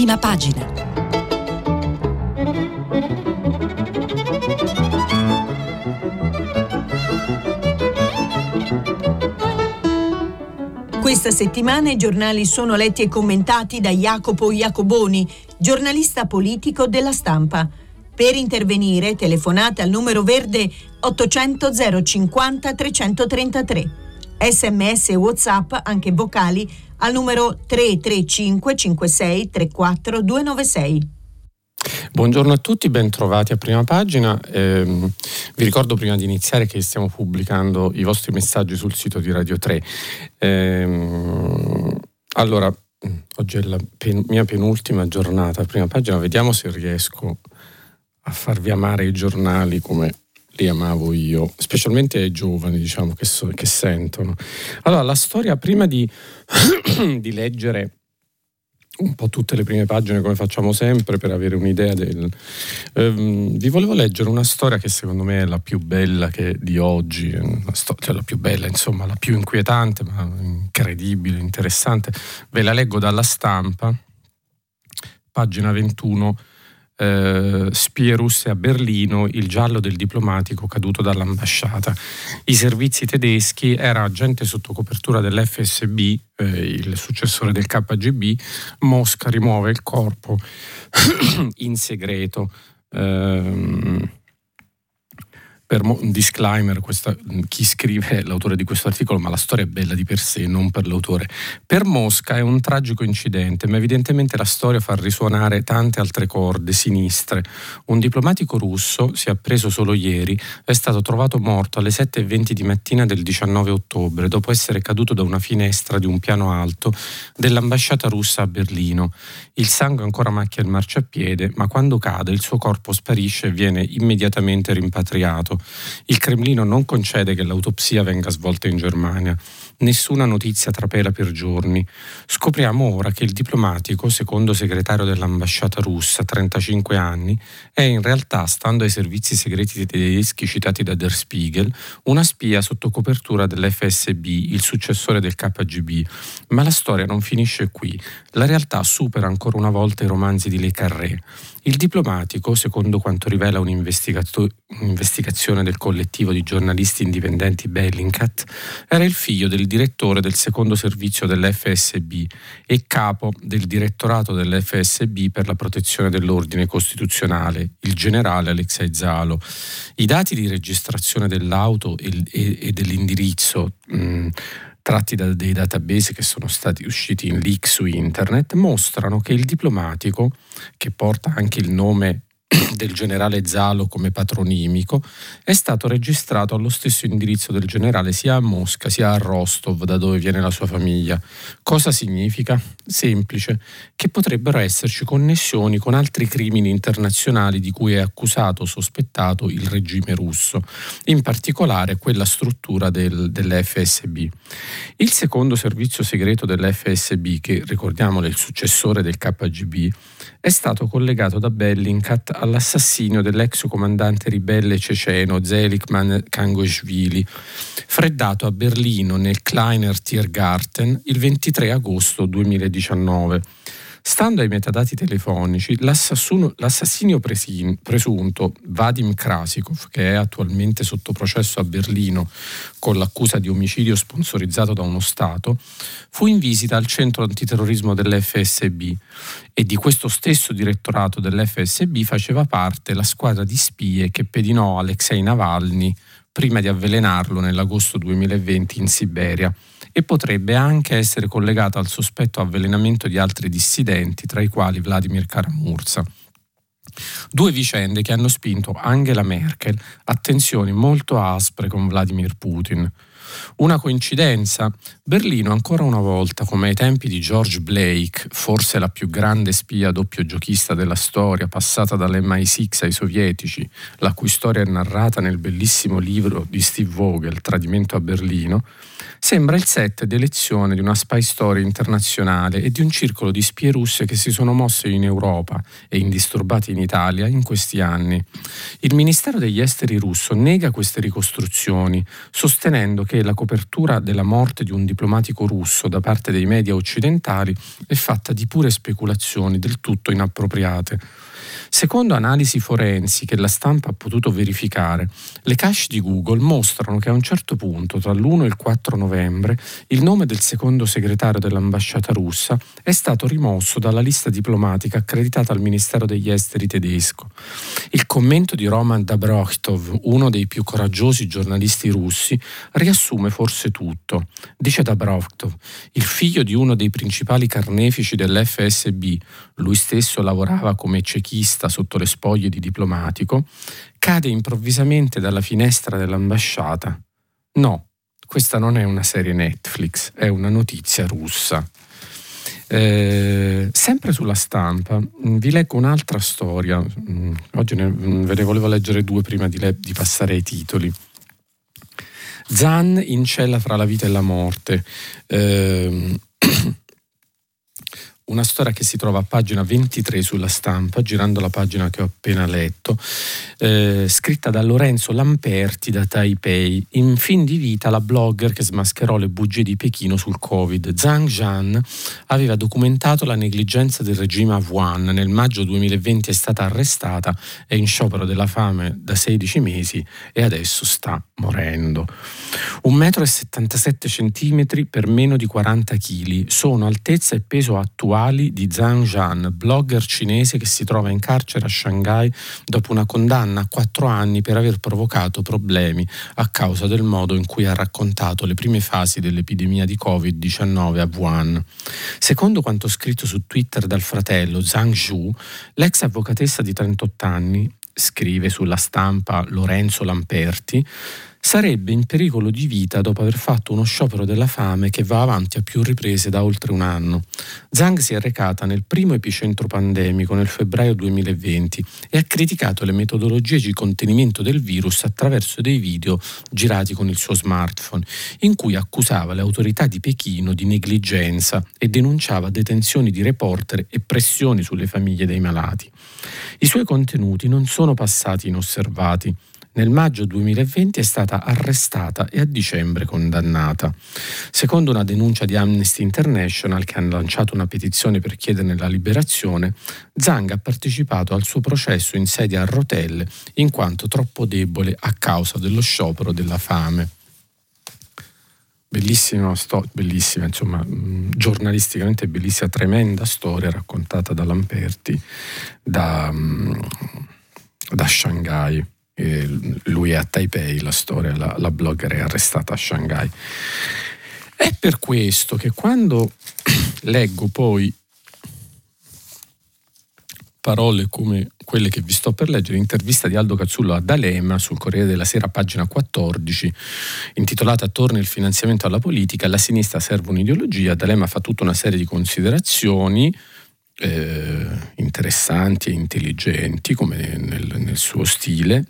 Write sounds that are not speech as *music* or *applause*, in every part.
prima pagina. Questa settimana i giornali sono letti e commentati da Jacopo Iacoboni, giornalista politico della stampa. Per intervenire telefonate al numero verde 800 050 333. Sms e WhatsApp, anche vocali, al numero 335 56 34 296. Buongiorno a tutti, bentrovati a prima pagina. Eh, vi ricordo prima di iniziare che stiamo pubblicando i vostri messaggi sul sito di Radio 3. Eh, allora, oggi è la pen- mia penultima giornata a prima pagina, vediamo se riesco a farvi amare i giornali come li amavo io, specialmente ai giovani, diciamo, che, so, che sentono. Allora, la storia, prima di, *clears throat* di leggere un po' tutte le prime pagine come facciamo sempre per avere un'idea del... Ehm, vi volevo leggere una storia che secondo me è la più bella che di oggi, sto- cioè la più bella insomma, la più inquietante ma incredibile, interessante. Ve la leggo dalla stampa, pagina 21 eh, spie russe a Berlino, il giallo del diplomatico caduto dall'ambasciata. I servizi tedeschi era agente sotto copertura dell'FSB, eh, il successore del KGB, Mosca rimuove il corpo *clears throat* in segreto. Eh, per un disclaimer, questa, chi scrive è l'autore di questo articolo, ma la storia è bella di per sé, non per l'autore. Per Mosca è un tragico incidente, ma evidentemente la storia fa risuonare tante altre corde sinistre. Un diplomatico russo, si è appreso solo ieri, è stato trovato morto alle 7.20 di mattina del 19 ottobre, dopo essere caduto da una finestra di un piano alto dell'ambasciata russa a Berlino. Il sangue ancora macchia il marciapiede, ma quando cade il suo corpo sparisce e viene immediatamente rimpatriato. Il Cremlino non concede che l'autopsia venga svolta in Germania. Nessuna notizia trapela per giorni. Scopriamo ora che il diplomatico, secondo segretario dell'ambasciata russa, 35 anni, è in realtà, stando ai servizi segreti tedeschi citati da Der Spiegel, una spia sotto copertura dell'FSB, il successore del KGB. Ma la storia non finisce qui. La realtà supera ancora una volta i romanzi di Le Carré. Il diplomatico, secondo quanto rivela un'investigazione del collettivo di giornalisti indipendenti Bellingcat, era il figlio del direttore del secondo servizio dell'FSB e capo del direttorato dell'FSB per la protezione dell'ordine costituzionale, il generale Alexei Zalo. I dati di registrazione dell'auto e, e, e dell'indirizzo mh, tratti da dei database che sono stati usciti in leak su internet, mostrano che il diplomatico, che porta anche il nome *coughs* del generale Zalo come patronimico è stato registrato allo stesso indirizzo del generale sia a Mosca sia a Rostov, da dove viene la sua famiglia. Cosa significa? Semplice, che potrebbero esserci connessioni con altri crimini internazionali di cui è accusato o sospettato il regime russo, in particolare quella struttura del, dell'FSB. Il secondo servizio segreto dell'FSB, che ricordiamolo è il successore del KGB, è stato collegato da Bellingcat all'assassinio dell'ex comandante ribelle ceceno Zelikman Kangoshvili, freddato a Berlino nel Kleiner Tiergarten il 23 agosto 2019. Stando ai metadati telefonici, l'assassinio presunto Vadim Krasikov, che è attualmente sotto processo a Berlino con l'accusa di omicidio sponsorizzato da uno Stato, fu in visita al centro antiterrorismo dell'FSB e di questo stesso direttorato dell'FSB faceva parte la squadra di spie che pedinò Alexei Navalny prima di avvelenarlo nell'agosto 2020 in Siberia e potrebbe anche essere collegata al sospetto avvelenamento di altri dissidenti, tra i quali Vladimir Karamurza. Due vicende che hanno spinto Angela Merkel a tensioni molto aspre con Vladimir Putin. Una coincidenza? Berlino ancora una volta, come ai tempi di George Blake, forse la più grande spia doppio giochista della storia, passata dall'MI6 ai sovietici, la cui storia è narrata nel bellissimo libro di Steve Vogel, Tradimento a Berlino, sembra il set d'elezione di una spy story internazionale e di un circolo di spie russe che si sono mosse in Europa e indisturbate in Italia in questi anni. Il Ministero degli Esteri russo nega queste ricostruzioni, sostenendo che la copertura della morte di un diplomatico russo da parte dei media occidentali è fatta di pure speculazioni del tutto inappropriate. Secondo analisi forensi che la stampa ha potuto verificare, le cache di Google mostrano che a un certo punto, tra l'1 e il 4 novembre, il nome del secondo segretario dell'ambasciata russa è stato rimosso dalla lista diplomatica accreditata al Ministero degli Esteri tedesco. Il commento di Roman Dabrochtov, uno dei più coraggiosi giornalisti russi, riassume forse tutto. Dice Dabrochtov, il figlio di uno dei principali carnefici dell'FSB, lui stesso lavorava come cecchista sotto le spoglie di diplomatico, cade improvvisamente dalla finestra dell'ambasciata. No, questa non è una serie Netflix, è una notizia russa. Eh, sempre sulla stampa, mm, vi leggo un'altra storia. Mm, oggi ne, mm, ve ne volevo leggere due prima di, le, di passare ai titoli. Zan in cella fra la vita e la morte. Eh, *clears throat* una storia che si trova a pagina 23 sulla stampa, girando la pagina che ho appena letto, eh, scritta da Lorenzo Lamperti da Taipei. In fin di vita la blogger che smascherò le bugie di Pechino sul Covid, Zhang Zhan, aveva documentato la negligenza del regime Wuhan. Nel maggio 2020 è stata arrestata, è in sciopero della fame da 16 mesi e adesso sta morendo. 1,77 m per meno di 40 kg sono altezza e peso attuale attuali di Zhang Zhan, blogger cinese che si trova in carcere a Shanghai dopo una condanna a quattro anni per aver provocato problemi a causa del modo in cui ha raccontato le prime fasi dell'epidemia di Covid-19 a Wuhan. Secondo quanto scritto su Twitter dal fratello Zhang Zhu, l'ex avvocatessa di 38 anni, scrive sulla stampa Lorenzo Lamperti, sarebbe in pericolo di vita dopo aver fatto uno sciopero della fame che va avanti a più riprese da oltre un anno. Zhang si è recata nel primo epicentro pandemico nel febbraio 2020 e ha criticato le metodologie di contenimento del virus attraverso dei video girati con il suo smartphone, in cui accusava le autorità di Pechino di negligenza e denunciava detenzioni di reporter e pressioni sulle famiglie dei malati. I suoi contenuti non sono passati inosservati. Nel maggio 2020 è stata arrestata e a dicembre condannata. Secondo una denuncia di Amnesty International che ha lanciato una petizione per chiederne la liberazione, Zhang ha partecipato al suo processo in sedia a rotelle in quanto troppo debole a causa dello sciopero della fame. Bellissima storia, bellissima, insomma, mm, giornalisticamente bellissima, tremenda storia raccontata da Lamperti da, da Shanghai lui è a Taipei, la storia, la, la blogger è arrestata a Shanghai. È per questo che quando *clears throat* leggo poi parole come quelle che vi sto per leggere, l'intervista di Aldo Cazzullo a D'Alema sul Corriere della Sera, pagina 14, intitolata Torna il finanziamento alla politica, alla sinistra serve un'ideologia, D'Alema fa tutta una serie di considerazioni eh, interessanti e intelligenti, come nel, nel suo stile,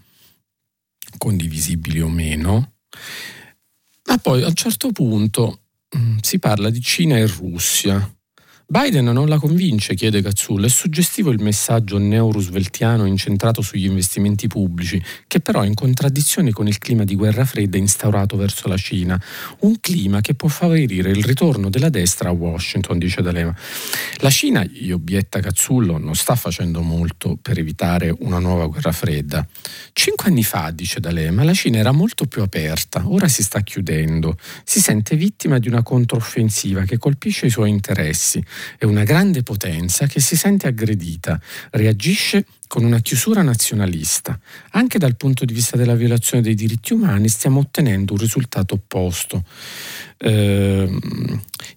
condivisibili o meno, ma poi a un certo punto mh, mm, si parla di Cina e Russia Biden non la convince, chiede Cazzullo. È suggestivo il messaggio neo-rooseveltiano incentrato sugli investimenti pubblici, che però è in contraddizione con il clima di guerra fredda instaurato verso la Cina. Un clima che può favorire il ritorno della destra a Washington, dice D'Alema. La Cina, gli obietta Cazzullo, non sta facendo molto per evitare una nuova guerra fredda. Cinque anni fa, dice D'Alema, la Cina era molto più aperta, ora si sta chiudendo. Si sente vittima di una controffensiva che colpisce i suoi interessi è una grande potenza che si sente aggredita, reagisce con una chiusura nazionalista. Anche dal punto di vista della violazione dei diritti umani stiamo ottenendo un risultato opposto. Eh,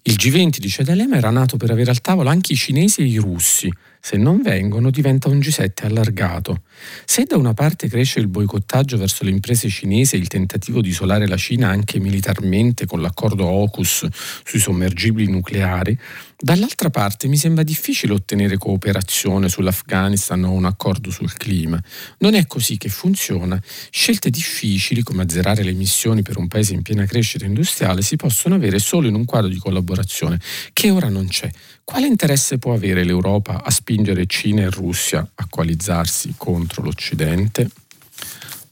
il G20, dice D'Alema, era nato per avere al tavolo anche i cinesi e i russi. Se non vengono diventa un G7 allargato. Se da una parte cresce il boicottaggio verso le imprese cinesi e il tentativo di isolare la Cina anche militarmente con l'accordo AUKUS sui sommergibili nucleari, dall'altra parte mi sembra difficile ottenere cooperazione sull'Afghanistan o un accordo sul clima. Non è così che funziona. Scelte difficili come azzerare le emissioni per un paese in piena crescita industriale si possono avere solo in un quadro di collaborazione che ora non c'è. Quale interesse può avere l'Europa a spingere Cina e Russia a coalizzarsi contro l'Occidente?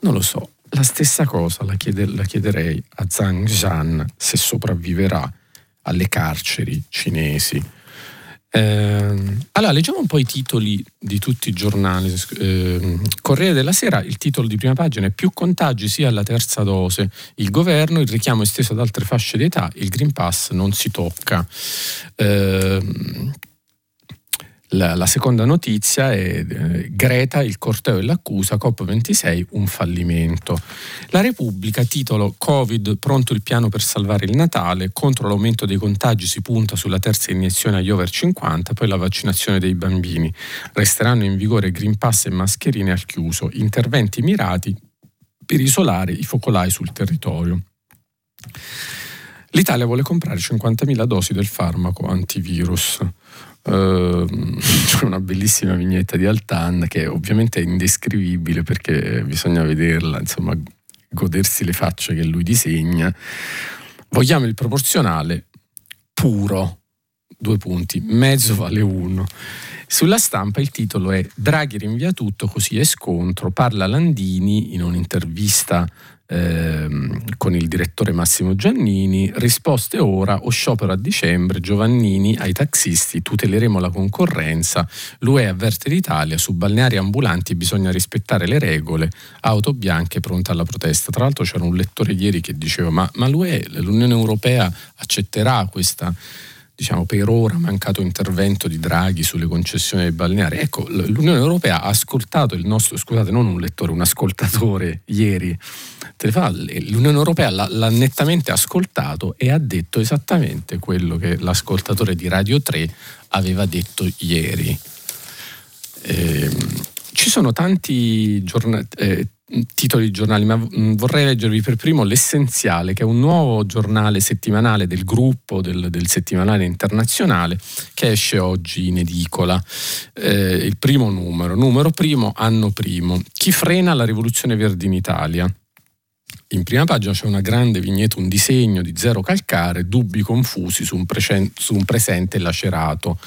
Non lo so, la stessa cosa la, chiede, la chiederei a Zhang Zhan se sopravviverà alle carceri cinesi. Eh, allora, leggiamo un po' i titoli di tutti i giornali. Eh, Corriere della Sera, il titolo di prima pagina è Più contagi sia alla terza dose. Il governo, il richiamo esteso ad altre fasce di età, il Green Pass non si tocca. Eh, la, la, seconda notizia è eh, Greta, il corteo e l'accusa, COP26, un fallimento. La Repubblica, titolo Covid, pronto il piano per salvare il Natale, contro l'aumento dei contagi si punta sulla terza iniezione agli over 50, poi la vaccinazione dei bambini. Resteranno in vigore Green Pass e mascherine al chiuso, interventi mirati per isolare i focolai sul territorio. L'Italia vuole comprare 50.000 dosi del farmaco antivirus. Uh, *laughs* c'è una bellissima vignetta di Altan che ovviamente è indescrivibile perché bisogna vederla, insomma, godersi le facce che lui disegna. Vogliamo il proporzionale puro, due punti, mezzo vale uno. Sulla stampa il titolo è Draghi rinvia tutto, così è scontro, parla Landini in un'intervista ehm, con il direttore Massimo Giannini, risposte ora o sciopero a dicembre, Giovannini ai taxisti, tuteleremo la concorrenza, l'UE avverte l'Italia, su balneari ambulanti bisogna rispettare le regole, auto bianche pronte alla protesta. Tra l'altro c'era un lettore ieri che diceva ma, ma l'UE, l'Unione Europea accetterà questa diciamo, per ora mancato intervento di Draghi sulle concessioni balneari. Ecco, l'Unione Europea ha ascoltato il nostro, scusate, non un lettore, un ascoltatore *laughs* ieri, l'Unione Europea l'ha, l'ha nettamente ascoltato e ha detto esattamente quello che l'ascoltatore di Radio 3 aveva detto ieri. Eh, ci sono tanti giornali, eh, titoli di giornali, ma mm, vorrei leggervi per primo l'essenziale, che è un nuovo giornale settimanale del gruppo del, del settimanale internazionale che esce oggi in edicola. Eh, il primo numero, numero primo, anno primo. Chi frena la rivoluzione verde in Italia? In prima pagina c'è una grande vignetta, un disegno di zero calcare, dubbi confusi su un, pre- su un presente lacerato.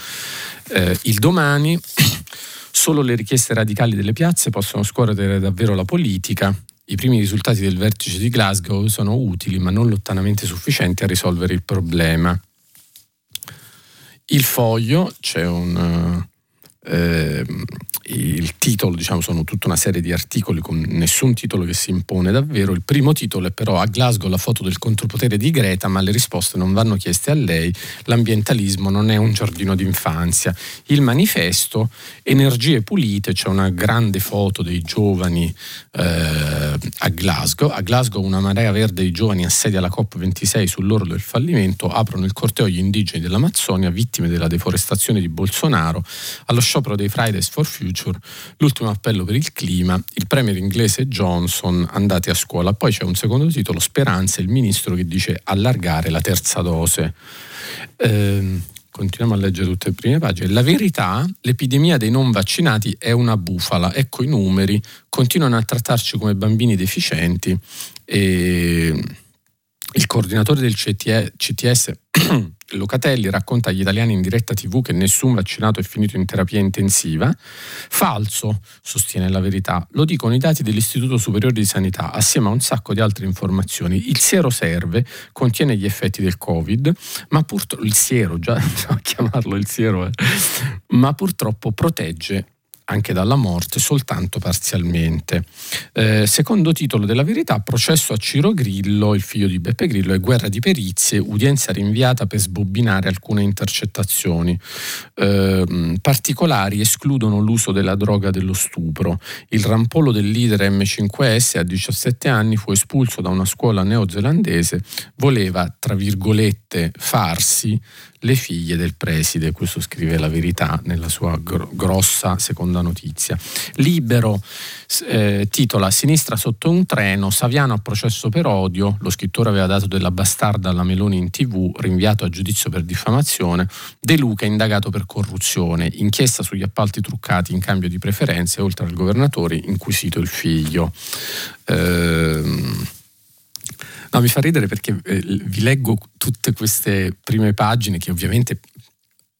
Eh, il domani Solo le richieste radicali delle piazze possono scorrere davvero la politica. I primi risultati del vertice di Glasgow sono utili ma non lontanamente sufficienti a risolvere il problema. Il foglio, c'è un, eh, il titolo, diciamo, sono tutta una serie di articoli con nessun titolo che si impone davvero. Il primo titolo è però a Glasgow la foto del contropotere di Greta, ma le risposte non vanno chieste a lei. L'ambientalismo non è un giardino d'infanzia. Il manifesto, energie pulite, c'è una grande foto dei giovani eh, a Glasgow. A Glasgow una marea verde di giovani assedia la COP26 sull'orlo del fallimento, aprono il corteo agli indigeni dell'Amazzonia, vittime della deforestazione di Bolsonaro, allo sciopero dei Fridays for Future, l'ultimo appello per il clima, il premier inglese Johnson andati a scuola. Poi c'è un secondo titolo, Speranza, il ministro che dice allargare la terza dose. Eh, continuiamo a leggere tutte le prime pagine. La verità, l'epidemia dei non vaccinati è una bufala. Ecco i numeri, continuano a trattarci come bambini deficienti. E il coordinatore del CTS *clears throat* Locatelli racconta agli italiani in diretta tv che nessun vaccinato è finito in terapia intensiva. Falso, sostiene la verità. Lo dicono i dati dell'Istituto Superiore di Sanità, assieme a un sacco di altre informazioni. Il siero serve, contiene gli effetti del Covid, ma purtroppo il siero, già *laughs* chiamarlo il siero, eh, ma purtroppo protegge anche dalla morte soltanto parzialmente. Eh, secondo titolo della verità, processo a Ciro Grillo, il figlio di Beppe Grillo, e guerra di perizie, udienza rinviata per sbobbinare alcune intercettazioni. Eh, particolari escludono l'uso della droga dello stupro. Il rampollo del leader M5S a 17 anni fu espulso da una scuola neozelandese, voleva, tra virgolette, farsi le figlie del preside, questo scrive la verità nella sua gr- grossa seconda notizia. Libero eh, titola Sinistra sotto un treno, Saviano a processo per odio, lo scrittore aveva dato della bastarda alla Meloni in tv, rinviato a giudizio per diffamazione, De Luca indagato per corruzione, inchiesta sugli appalti truccati in cambio di preferenze, oltre al governatore inquisito il figlio. Ehm, No, mi fa ridere perché eh, vi leggo tutte queste prime pagine che ovviamente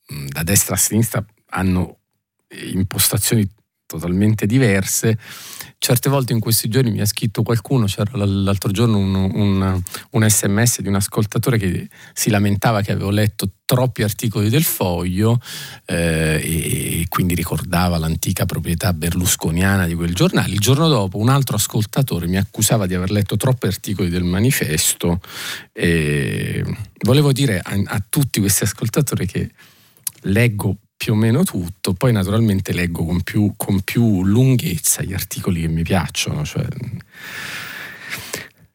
mh, da destra a sinistra hanno impostazioni totalmente diverse. Certe volte in questi giorni mi ha scritto qualcuno, c'era l'altro giorno un, un, un sms di un ascoltatore che si lamentava che avevo letto troppi articoli del foglio eh, e quindi ricordava l'antica proprietà berlusconiana di quel giornale. Il giorno dopo un altro ascoltatore mi accusava di aver letto troppi articoli del manifesto e volevo dire a, a tutti questi ascoltatori che leggo più o meno tutto, poi naturalmente leggo con più, con più lunghezza gli articoli che mi piacciono. Cioè,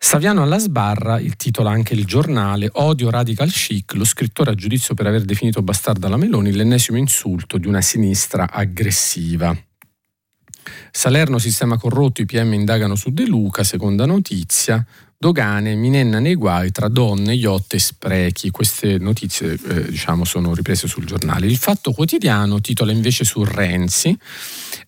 Saviano alla sbarra, il titolo anche il giornale, Odio radical chic, lo scrittore a giudizio per aver definito bastarda la Meloni l'ennesimo insulto di una sinistra aggressiva. Salerno sistema corrotto, i PM indagano su De Luca, seconda notizia, dogane, minenna nei guai tra donne, yacht e sprechi. Queste notizie eh, diciamo, sono riprese sul giornale. Il Fatto Quotidiano titola invece su Renzi.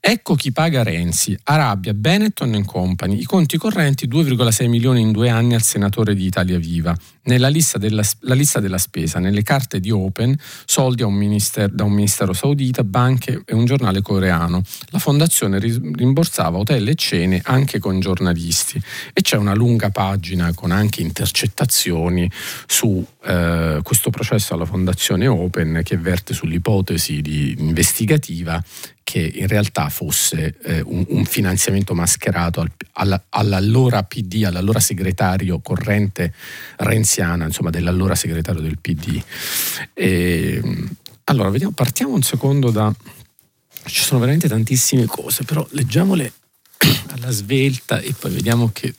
Ecco chi paga Renzi. Arabia, Benetton Company. I conti correnti 2,6 milioni in due anni al senatore di Italia Viva. Nella lista della, lista della spesa, nelle carte di Open, soldi un minister, da un ministero saudita, banche e un giornale coreano. La fondazione rimborsava hotel e cene anche con giornalisti. E c'è una lunga pagina pagina con anche intercettazioni su eh, questo processo alla Fondazione Open che verte sull'ipotesi di investigativa che in realtà fosse eh, un, un, finanziamento mascherato al, alla, all'allora PD, all'allora segretario corrente renziana, insomma dell'allora segretario del PD. E, allora, vediamo, partiamo un secondo da... Ci sono veramente tantissime cose, però leggiamole alla svelta e poi vediamo che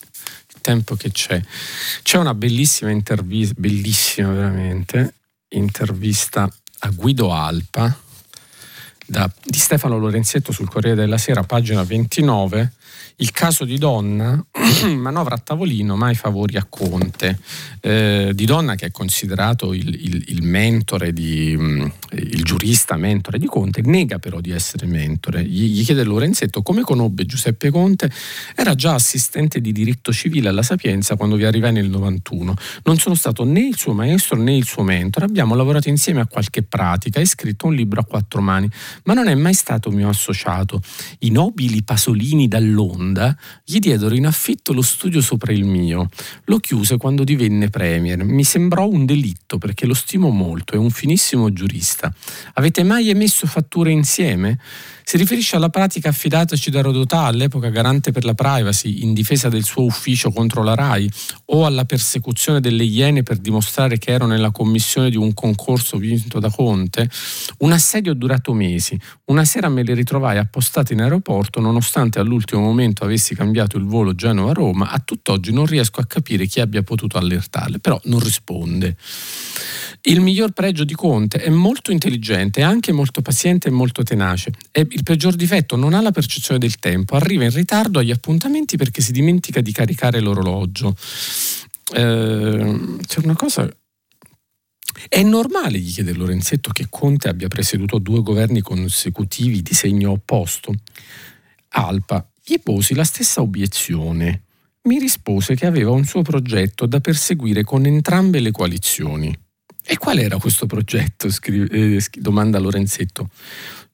tempo che c'è. C'è una bellissima intervista, bellissima veramente, intervista a Guido Alpa da, di Stefano Lorenzetto sul Corriere della Sera, pagina 29, il caso di Donna, *clears throat* manovra a tavolino, mai favori a Conte. Eh, di Donna che è considerato il, il, il mentore, di, mm, il giurista mentore di Conte, nega però di essere mentore. Gli, gli chiede Lorenzetto come conobbe Giuseppe Conte, era già assistente di diritto civile alla Sapienza quando vi arrivai nel 91. Non sono stato né il suo maestro né il suo mentore, abbiamo lavorato insieme a qualche pratica e scritto un libro a quattro mani, ma non è mai stato mio associato. I nobili Pasolini dall'Onda Onda gli diedero in affitto lo studio sopra il mio. Lo chiuse quando divenne premier. Mi sembrò un delitto perché lo stimo molto, è un finissimo giurista. Avete mai emesso fatture insieme? Si riferisce alla pratica affidataci da Rodotà, all'epoca garante per la privacy, in difesa del suo ufficio contro la RAI, o alla persecuzione delle Iene per dimostrare che ero nella commissione di un concorso vinto da Conte? Un assedio durato mesi. Una sera me le ritrovai appostate in aeroporto, nonostante all'ultimo momento avessi cambiato il volo Genova-Roma, a tutt'oggi non riesco a capire chi abbia potuto allertarle, però non risponde. Il miglior pregio di Conte è molto intelligente, è anche molto paziente e molto tenace. È il peggior difetto, non ha la percezione del tempo, arriva in ritardo agli appuntamenti perché si dimentica di caricare l'orologio. Eh, c'è una cosa è normale, gli chiede Lorenzetto, che Conte abbia presieduto due governi consecutivi di segno opposto. Alpa gli posi la stessa obiezione. Mi rispose che aveva un suo progetto da perseguire con entrambe le coalizioni. E qual era questo progetto? Scrive, eh, domanda Lorenzetto.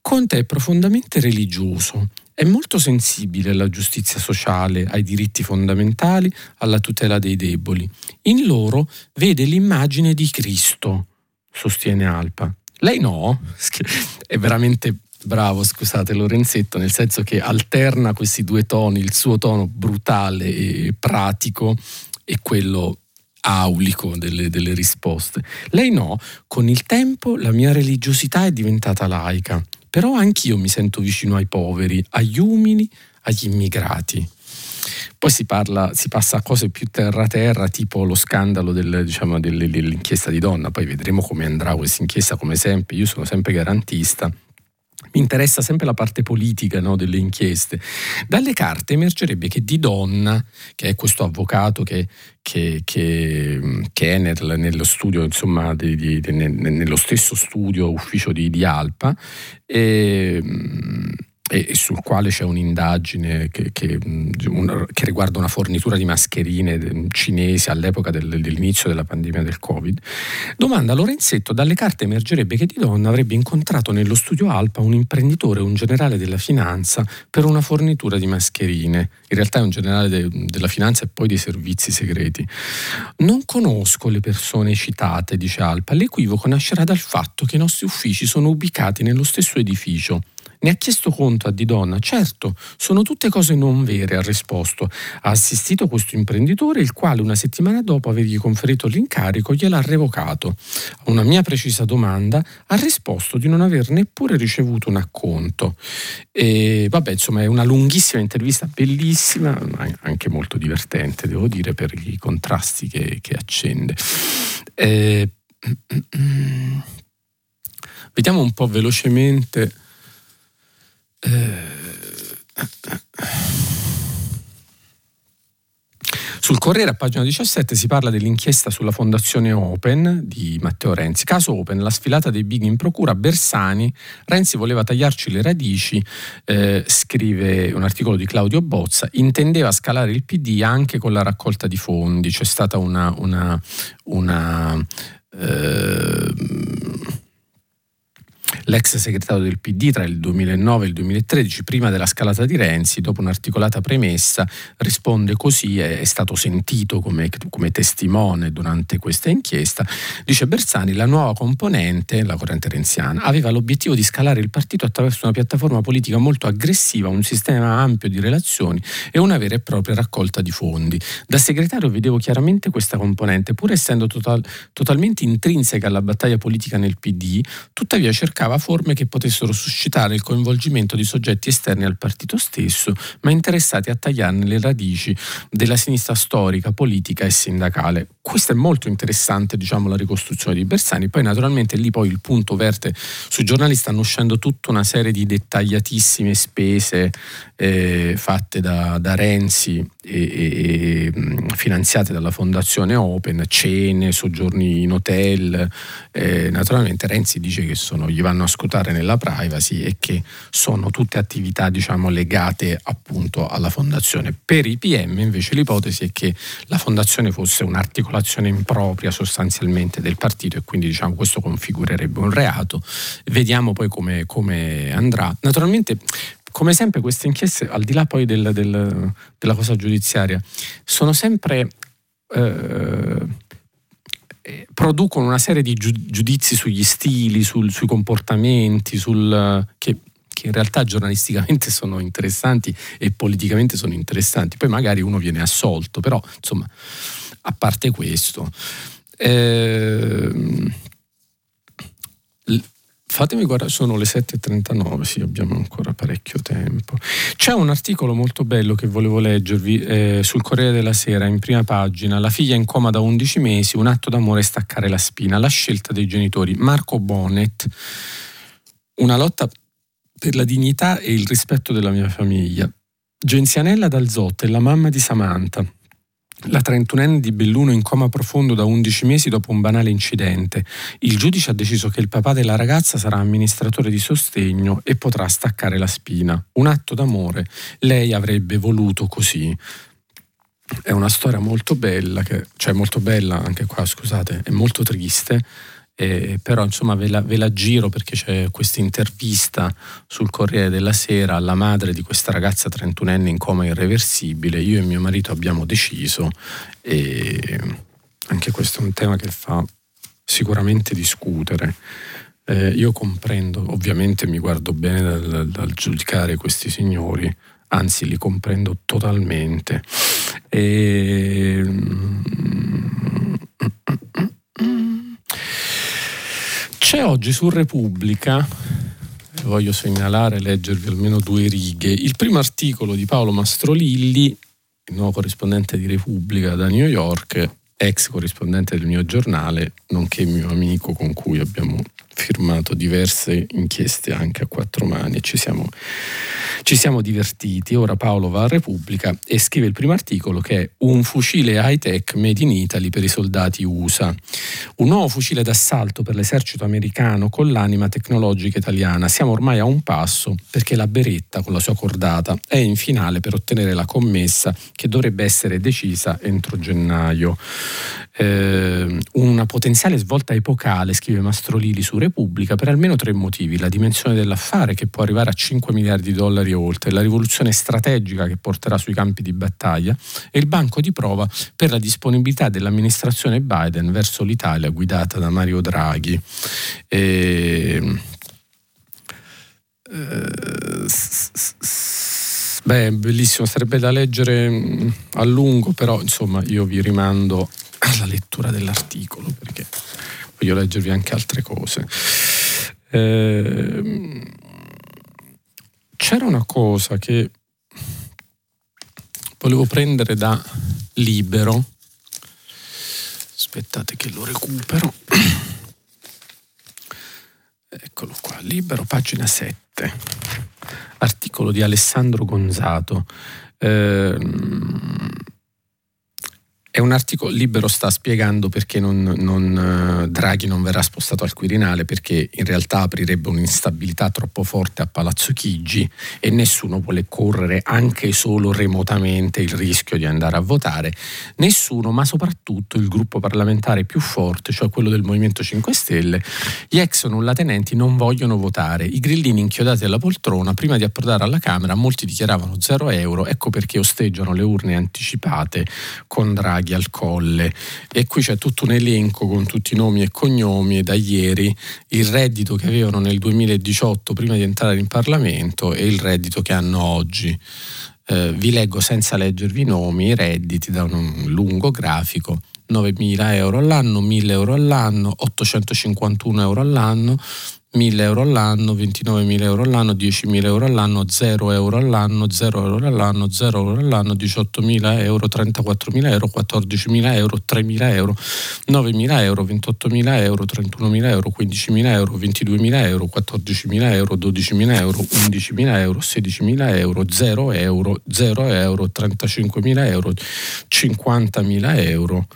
Conte è profondamente religioso, è molto sensibile alla giustizia sociale, ai diritti fondamentali, alla tutela dei deboli. In loro vede l'immagine di Cristo, sostiene Alpa. Lei no? *laughs* È veramente bravo, scusate Lorenzetto, nel senso che alterna questi due toni, il suo tono brutale e pratico e quello aulico delle, delle risposte. Lei no, con il tempo la mia religiosità è diventata laica, però anch'io mi sento vicino ai poveri, agli umili, agli immigrati. Poi si, parla, si passa a cose più terra-terra, tipo lo scandalo del, diciamo, dell'inchiesta di donna, poi vedremo come andrà questa inchiesta, come sempre, io sono sempre garantista mi interessa sempre la parte politica no, delle inchieste. Dalle carte emergerebbe che Di Donna, che è questo avvocato che, che, che, che è nel, nello studio, insomma, di, di, di, nello stesso studio ufficio di, Alpa, eh, e, sul quale c'è un'indagine che, che, un, che, riguarda una fornitura di mascherine cinesi all'epoca del, dell'inizio della pandemia del Covid, domanda Lorenzetto, dalle carte emergerebbe che Di Donna avrebbe incontrato nello studio Alpa un imprenditore, un generale della finanza per una fornitura di mascherine. In realtà è un generale de, della finanza e poi dei servizi segreti. Non conosco le persone citate, dice Alpa, l'equivoco nascerà dal fatto che i nostri uffici sono ubicati nello stesso edificio. Ne ha chiesto conto a Di Donna. Certo, sono tutte cose non vere, ha risposto. Ha assistito questo imprenditore, il quale una settimana dopo avergli conferito l'incarico gliel'ha revocato. A una mia precisa domanda ha risposto di non aver neppure ricevuto un acconto. E vabbè, insomma, è una lunghissima intervista, bellissima, anche molto divertente, devo dire, per i contrasti che, che accende. Eh, vediamo un po' velocemente sul Corriere a pagina 17 si parla dell'inchiesta sulla fondazione Open di Matteo Renzi. Caso Open, la sfilata dei big in procura, Bersani, Renzi voleva tagliarci le radici, eh, scrive un articolo di Claudio Bozza, intendeva scalare il PD anche con la raccolta di fondi, c'è stata una... una, una eh, L'ex segretario del PD tra il 2009 e il 2013, prima della scalata di Renzi, dopo un'articolata premessa, risponde così, è, stato sentito come, come, testimone durante questa inchiesta, dice Bersani, la nuova componente, la corrente renziana, aveva l'obiettivo di scalare il partito attraverso una piattaforma politica molto aggressiva, un sistema ampio di relazioni e una vera e propria raccolta di fondi. Da segretario vedevo chiaramente questa componente, pur essendo total, totalmente intrinseca alla battaglia politica nel PD, tuttavia cercava forme che potessero suscitare il coinvolgimento di soggetti esterni al partito stesso, ma interessati a tagliarne le radici della sinistra storica, politica e sindacale. Questo è molto interessante, diciamo, la ricostruzione di Bersani. Poi naturalmente lì poi il punto verte sui giornali stanno uscendo tutta una serie di dettagliatissime spese eh, fatte da, da Renzi e, e, finanziate dalla fondazione Open, cene, soggiorni in hotel. Eh, naturalmente Renzi dice che sono, gli vanno a scrutare nella privacy e che sono tutte attività diciamo, legate appunto alla fondazione. Per i PM invece l'ipotesi è che la fondazione fosse un'articolazione articolazione impropria sostanzialmente del partito e quindi diciamo questo configurerebbe un reato. Vediamo poi come, come andrà. Naturalmente come sempre queste inchieste, al di là poi del, del, della cosa giudiziaria, sono sempre... Eh, producono una serie di giudizi sugli stili, sul, sui comportamenti, sul, che, che, in realtà giornalisticamente *laughs* sono interessanti e politicamente sono interessanti. Poi magari uno viene assolto, però insomma a parte questo, eh, fatemi guardare, sono le 7.39, sì, abbiamo ancora parecchio tempo. C'è un articolo molto bello che volevo leggervi eh, sul Corriere della Sera, in prima pagina, la figlia in coma da 11 mesi, un atto d'amore staccare la spina, la scelta dei genitori. Marco Bonnet, una lotta per la dignità e il rispetto della mia famiglia. Genzianella Dalzotte la mamma di Samantha la 31enne di Belluno in coma profondo da 11 mesi dopo un banale incidente. Il giudice ha deciso che il papà della ragazza sarà amministratore di sostegno e potrà staccare la spina. Un atto d'amore. Lei avrebbe voluto così. È una storia molto bella, che, cioè molto bella anche qua, scusate, è molto triste eh, però insomma ve la, ve la, giro perché c'è questa intervista sul Corriere della Sera alla madre di questa ragazza 31enne in coma irreversibile. Io e mio marito abbiamo deciso e anche questo è un tema che fa sicuramente discutere. Eh, io comprendo, ovviamente mi guardo bene dal, dal giudicare questi signori, anzi li comprendo totalmente. E, C'è oggi su Repubblica, voglio segnalare, leggervi almeno due righe, il primo articolo di Paolo Mastrolilli, il nuovo corrispondente di Repubblica da New York, ex corrispondente del mio giornale, nonché mio amico con cui abbiamo firmato diverse inchieste anche a quattro mani ci siamo, ci siamo divertiti. Ora Paolo va a Repubblica e scrive il primo articolo che è un fucile high-tech made in Italy per i soldati USA. Un nuovo fucile d'assalto per l'esercito americano con l'anima tecnologica italiana. Siamo ormai a un passo perché la Beretta con la sua cordata è in finale per ottenere la commessa che dovrebbe essere decisa entro gennaio. Eh, una potenziale svolta epocale, scrive Mastrolili su Repubblica, per almeno tre motivi. La dimensione dell'affare che può arrivare a 5 miliardi di dollari e oltre, la rivoluzione strategica che porterà sui campi di battaglia e il banco di prova per la disponibilità dell'amministrazione Biden verso l'Italia guidata da Mario Draghi. E, eh, beh, bellissimo, sarebbe da leggere mm, a lungo, però insomma io vi rimando alla lettura dell'articolo perché voglio leggervi anche altre cose. Eh, c'era una cosa che volevo prendere da libero. Aspettate che lo recupero. *clears throat* Eccolo qua, libero, pagina 7. Articolo di Alessandro Gonzato. Eh, è un articolo libero sta spiegando perché non, non, uh, Draghi non verrà spostato al Quirinale perché in realtà aprirebbe un'instabilità troppo forte a Palazzo Chigi e nessuno vuole correre anche solo remotamente il rischio di andare a votare. Nessuno, ma soprattutto il gruppo parlamentare più forte, cioè quello del Movimento 5 Stelle, gli ex nullatenenti non vogliono votare. I grillini inchiodati alla poltrona prima di approdare alla Camera molti dichiaravano 0 euro, ecco perché osteggiano le urne anticipate con Draghi Draghi al Colle e qui c'è tutto un elenco con tutti i nomi e cognomi e da ieri il reddito che avevano nel 2018 prima di entrare in Parlamento e il reddito che hanno oggi. Eh, vi leggo senza leggervi i nomi, i redditi da un lungo grafico. 9.000 euro all'anno, 1.000 euro all'anno, 851 euro all'anno, 1000 euro all'anno, 29.000 euro all'anno, 10.000 euro all'anno, 0 euro all'anno, 0 euro all'anno, 0 euro all'anno, 18.000 euro, 34.000 euro, 14.000 euro, 3.000 euro, 9.000 euro, 28.000 euro, 31.000 euro, 15.000 euro, 22.000 euro, 14.000 euro, 12.000 euro, 11.000 euro, 16.000 euro, 0 euro, 0 euro, 35.000 euro, 50.000 euro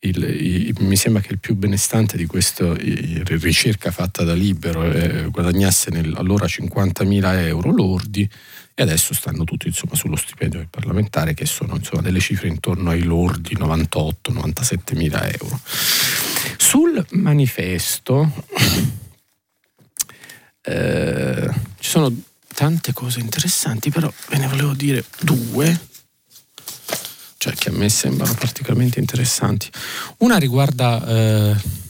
il, il, mi sembra che il più benestante di questa ricerca fatta da Libero eh, guadagnasse nel, allora 50.000 euro lordi e adesso stanno tutti insomma, sullo stipendio del parlamentare che sono insomma, delle cifre intorno ai lordi 98-97 mila euro. Sul manifesto eh, ci sono tante cose interessanti, però ve ne volevo dire due cioè che a me sembrano particolarmente interessanti. Una riguarda... Eh,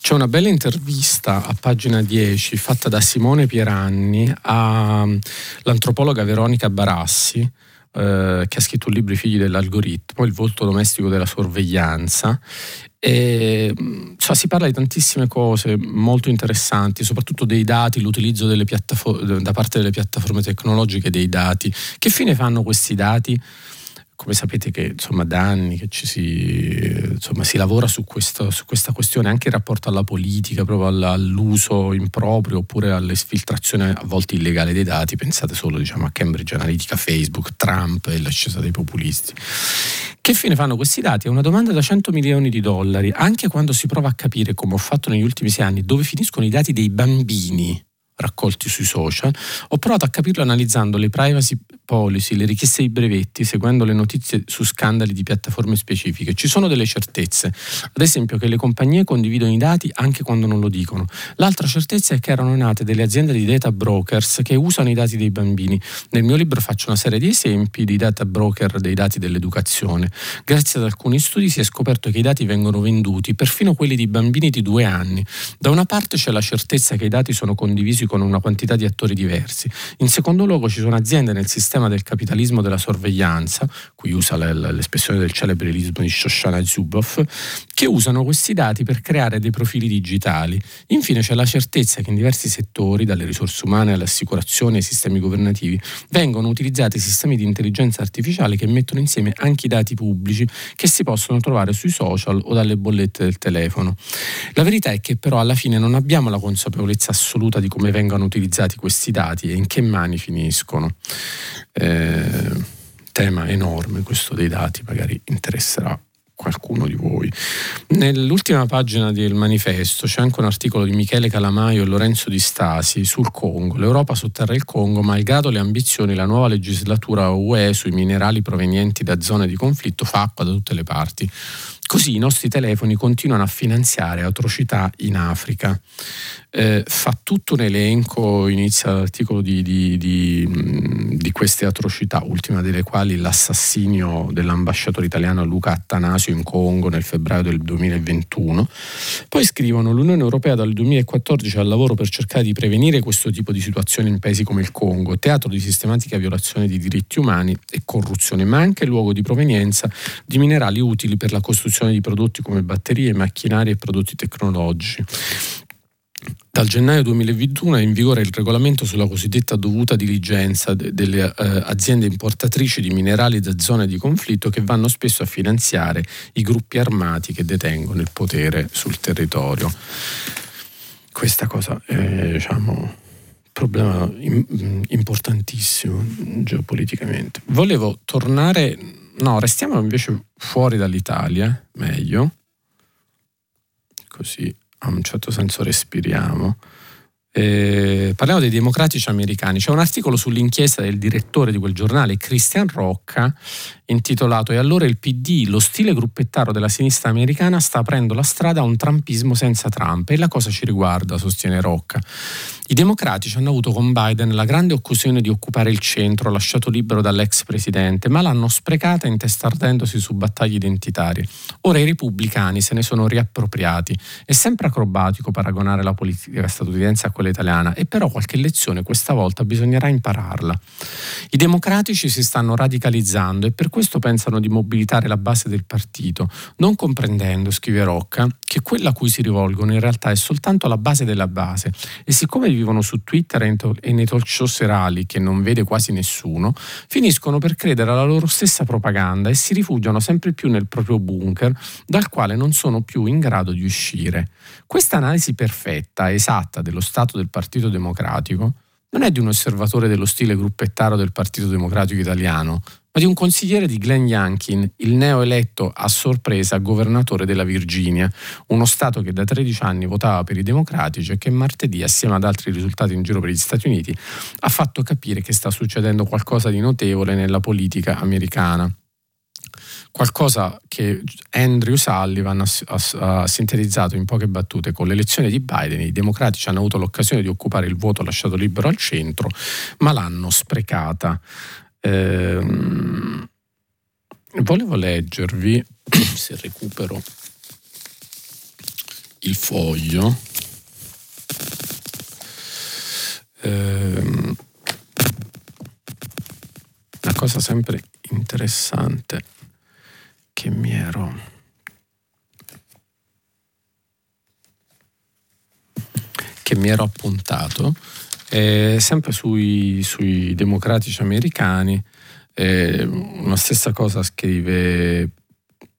c'è una bella intervista a pagina 10 fatta da Simone Pieranni all'antropologa Veronica Barassi, eh, che ha scritto un libro I figli dell'algoritmo, il volto domestico della sorveglianza, e, cioè, si parla di tantissime cose molto interessanti, soprattutto dei dati, l'utilizzo da parte delle piattaforme tecnologiche dei dati. Che fine fanno questi dati? Come sapete che insomma, da anni che ci si, insomma, si lavora su, questo, su, questa questione anche in rapporto alla politica, proprio all'uso improprio oppure all'esfiltrazione a volte illegale dei dati, pensate solo diciamo, a Cambridge Analytica, Facebook, Trump e l'ascesa dei populisti. Che fine fanno questi dati? È una domanda da 100 milioni di dollari, anche quando si prova a capire, come ho fatto negli ultimi sei anni, dove finiscono i dati dei bambini raccolti sui social, ho provato a capirlo analizzando le privacy policy, le richieste di brevetti, seguendo le notizie su scandali di piattaforme specifiche. Ci sono delle certezze, ad esempio che le compagnie condividono i dati anche quando non lo dicono. L'altra certezza è che erano nate delle aziende di data brokers che usano i dati dei bambini. Nel mio libro faccio una serie di esempi di data broker dei dati dell'educazione. Grazie ad alcuni studi si è scoperto che i dati vengono venduti, perfino quelli di bambini di due anni. Da una parte c'è la certezza che i dati sono condivisi fusi con una quantità di attori diversi. In secondo luogo ci sono aziende nel sistema del capitalismo della sorveglianza, qui usa l'espressione del celebrelismo di Shoshana Zuboff, che usano questi dati per creare dei profili digitali. Infine c'è la certezza che in diversi settori, dalle risorse umane alle assicurazioni ai sistemi governativi, vengono utilizzati sistemi di intelligenza artificiale che mettono insieme anche i dati pubblici che si possono trovare sui social o dalle bollette del telefono. La verità è che però alla fine non abbiamo la consapevolezza assoluta di come vengano utilizzati questi dati e in che mani finiscono. Eh, tema enorme questo dei dati, magari interesserà qualcuno di voi. Nell'ultima pagina del manifesto c'è anche un articolo di Michele Calamaio e Lorenzo Di Stasi sul Congo. L'Europa sotterra il Congo, malgrado le ambizioni, la nuova legislatura UE sui minerali provenienti da zone di conflitto fa acqua da tutte le parti. Così i nostri telefoni continuano a finanziare atrocità in Africa. Eh, fa tutto un elenco, inizia l'articolo di, di, di, di, queste atrocità, ultima delle quali l'assassinio dell'ambasciatore italiano Luca Attanasio in Congo nel febbraio del 2021. Poi scrivono l'Unione Europea dal 2014 al lavoro per cercare di prevenire questo tipo di situazioni in paesi come il Congo, teatro di sistematica violazione di diritti umani e corruzione, ma anche luogo di provenienza di minerali utili per la costruzione di prodotti come batterie, macchinari e prodotti tecnologici. Dal gennaio 2021 è in vigore il regolamento sulla cosiddetta dovuta diligenza de- delle eh, aziende importatrici di minerali da zone di conflitto che vanno spesso a finanziare i gruppi armati che detengono il potere sul territorio. Questa cosa è diciamo, un problema importantissimo geopoliticamente. Volevo tornare no, restiamo invece fuori dall'Italia, meglio, così a un certo senso respiriamo. Eh, parliamo dei democratici americani. C'è un articolo sull'inchiesta del direttore di quel giornale, Christian Rocca, intitolato E allora il PD, lo stile gruppettaro della sinistra americana, sta aprendo la strada a un trumpismo senza Trump. E la cosa ci riguarda, sostiene Rocca. I democratici hanno avuto con Biden la grande occasione di occupare il centro lasciato libero dall'ex presidente, ma l'hanno sprecata intestardendosi su battaglie identitarie. Ora i repubblicani se ne sono riappropriati. È sempre acrobatico paragonare la politica statunitense a quella italiana, e però qualche lezione questa volta bisognerà impararla. I democratici si stanno radicalizzando e per questo pensano di mobilitare la base del partito, non comprendendo, scrive Rocca, che quella a cui si rivolgono in realtà è soltanto la base della base e siccome vivono su Twitter e nei talk show serali che non vede quasi nessuno, finiscono per credere alla loro stessa propaganda e si rifugiano sempre più nel proprio bunker dal quale non sono più in grado di uscire. Questa analisi perfetta, esatta dello stato del Partito Democratico non è di un osservatore dello stile gruppettaro del Partito Democratico italiano, ma di un consigliere di Glenn Youngkin, il neoeletto a sorpresa governatore della Virginia, uno Stato che da 13 anni votava per i democratici e che martedì, assieme ad altri risultati in giro per gli Stati Uniti, ha fatto capire che sta succedendo qualcosa di notevole nella politica americana qualcosa che Andrew Sullivan ha, ha, ha, sintetizzato in poche battute con l'elezione di Biden. I democratici hanno avuto l'occasione di occupare il voto lasciato libero al centro, ma l'hanno sprecata. Ehm, volevo leggervi, *coughs* se recupero il foglio, ehm, una cosa sempre interessante che mi ero... che mi ero appuntato eh, sempre sui, sui, democratici americani, eh, una stessa cosa scrive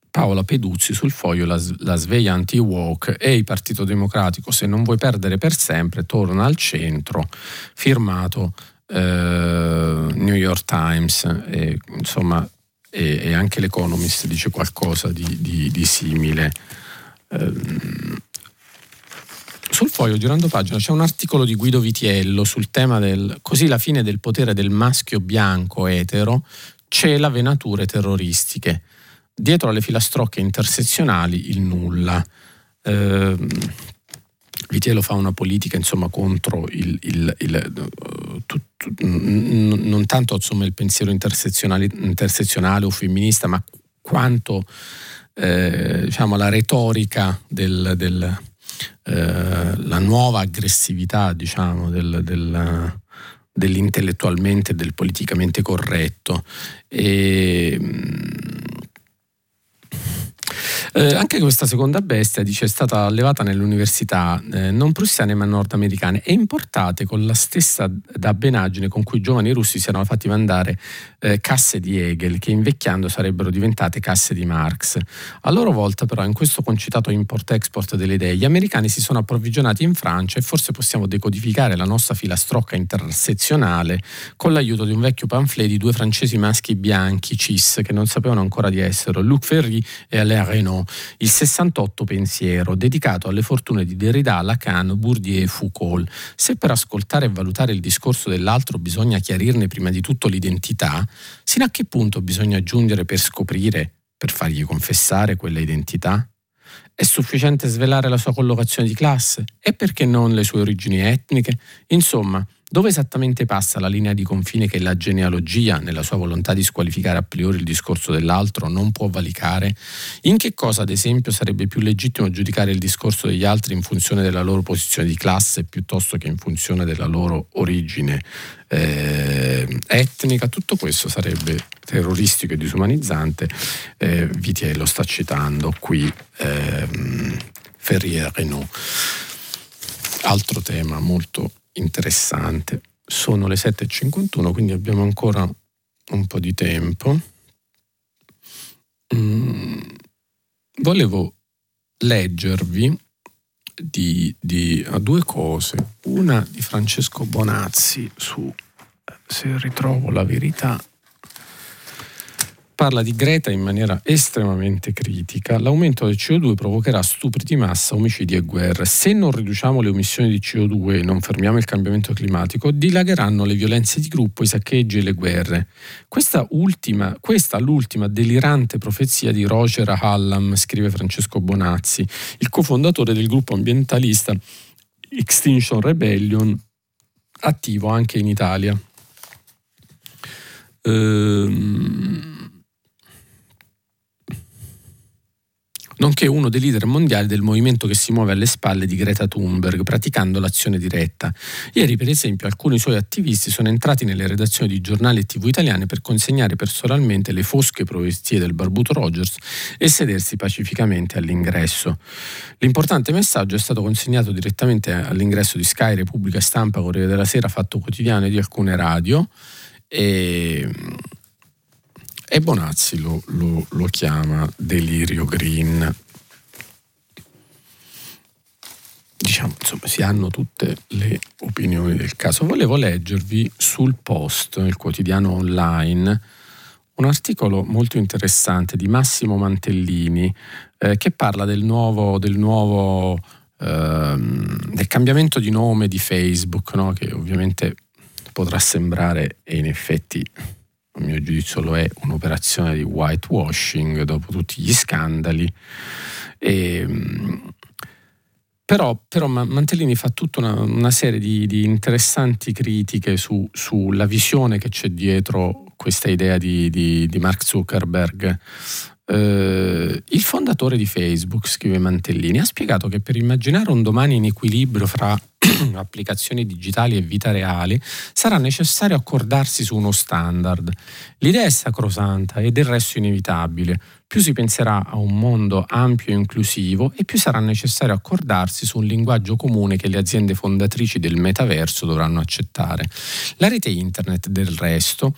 Paola Peduzzi sul foglio La, la sveglia anti-walk e il Partito Democratico, se non vuoi perdere per sempre, torna al centro, firmato eh, New York Times. E, insomma, e, e, anche l'Economist dice qualcosa di, di, di simile. Um, sul foglio girando pagina c'è un articolo di Guido Vitiello sul tema del così la fine del potere del maschio bianco etero cela venature terroristiche. Dietro alle filastrocche intersezionali il nulla. Eh, Vitiello fa una politica insomma contro il, il, il tu, tu, non tanto insomma, il pensiero intersezionale, intersezionale o femminista, ma quanto eh, diciamo, la retorica del, del eh, la nuova aggressività diciamo, del, del, dell'intellettualmente e del politicamente corretto. E, eh, anche questa seconda bestia dice, è stata allevata nelle università eh, non prussiane ma nordamericane e importate con la stessa dabbenaggine con cui i giovani russi si erano fatti mandare eh, casse di Hegel che invecchiando sarebbero diventate casse di Marx. A loro volta però in questo concitato import-export delle idee gli americani si sono approvvigionati in Francia e forse possiamo decodificare la nostra filastrocca intersezionale con l'aiuto di un vecchio pamphlet di due francesi maschi bianchi cis che non sapevano ancora di essere Luc Ferry e Alain Renault il 68 pensiero, dedicato alle fortune di Derrida, Lacan, Bourdieu e Foucault. Se per ascoltare e valutare il discorso dell'altro bisogna chiarirne prima di tutto l'identità, sino a che punto bisogna giungere per scoprire, per fargli confessare quella identità? È sufficiente svelare la sua collocazione di classe? E perché non le sue origini etniche? Insomma, dove esattamente passa la linea di confine che la genealogia, nella sua volontà di squalificare a priori il discorso dell'altro, non può valicare? In che cosa, ad esempio, sarebbe più legittimo giudicare il discorso degli altri in funzione della loro posizione di classe piuttosto che in funzione della loro origine eh, etnica? Tutto questo sarebbe terroristico e disumanizzante. Eh, Vitiello sta citando qui ehm, Ferrier Renault. Altro tema molto interessante. Sono le 7.51, quindi abbiamo ancora un po' di tempo. Mm, volevo leggervi di, di, due cose. Una di Francesco Bonazzi su Se ritrovo la verità parla di Greta in maniera estremamente critica. L'aumento del CO2 provocherà stupri di massa, omicidi e guerre. Se non riduciamo le emissioni di CO2 e non fermiamo il cambiamento climatico, dilagheranno le violenze di gruppo, i saccheggi e le guerre. Questa, ultima, questa l'ultima delirante profezia di Roger Hallam, scrive Francesco Bonazzi, il cofondatore del gruppo ambientalista Extinction Rebellion, attivo anche in Italia. Ehm nonché uno dei leader mondiali del movimento che si muove alle spalle di Greta Thunberg, praticando l'azione diretta. Ieri, per esempio, alcuni suoi attivisti sono entrati nelle redazioni di giornali e tv italiane per consegnare personalmente le fosche profezie del barbuto Rogers e sedersi pacificamente all'ingresso. L'importante messaggio è stato consegnato direttamente all'ingresso di Sky, Repubblica Stampa, Corriere della Sera, Fatto Quotidiano e di alcune radio. E e Bonazzi lo, lo, lo chiama delirio green. Diciamo, insomma, si hanno tutte le opinioni del caso. Volevo leggervi sul post, il quotidiano online, un articolo molto interessante di Massimo Mantellini eh, che parla del nuovo, del nuovo ehm, del cambiamento di nome di Facebook, no? che ovviamente potrà sembrare in effetti a mio giudizio lo è, un'operazione di whitewashing dopo tutti gli scandali. E, ehm, però, però, Mantellini fa tutta una, una serie di, di, interessanti critiche su, sulla visione che c'è dietro questa idea di, di, di Mark Zuckerberg. Uh, il fondatore di Facebook, scrive Mantellini, ha spiegato che per immaginare un domani in equilibrio fra *clears throat* applicazioni digitali e vita reale, sarà necessario accordarsi su uno standard. L'idea è sacrosanta e del resto inevitabile. Più si penserà a un mondo ampio e inclusivo e più sarà necessario accordarsi su un linguaggio comune che le aziende fondatrici del metaverso dovranno accettare. La rete internet, del resto,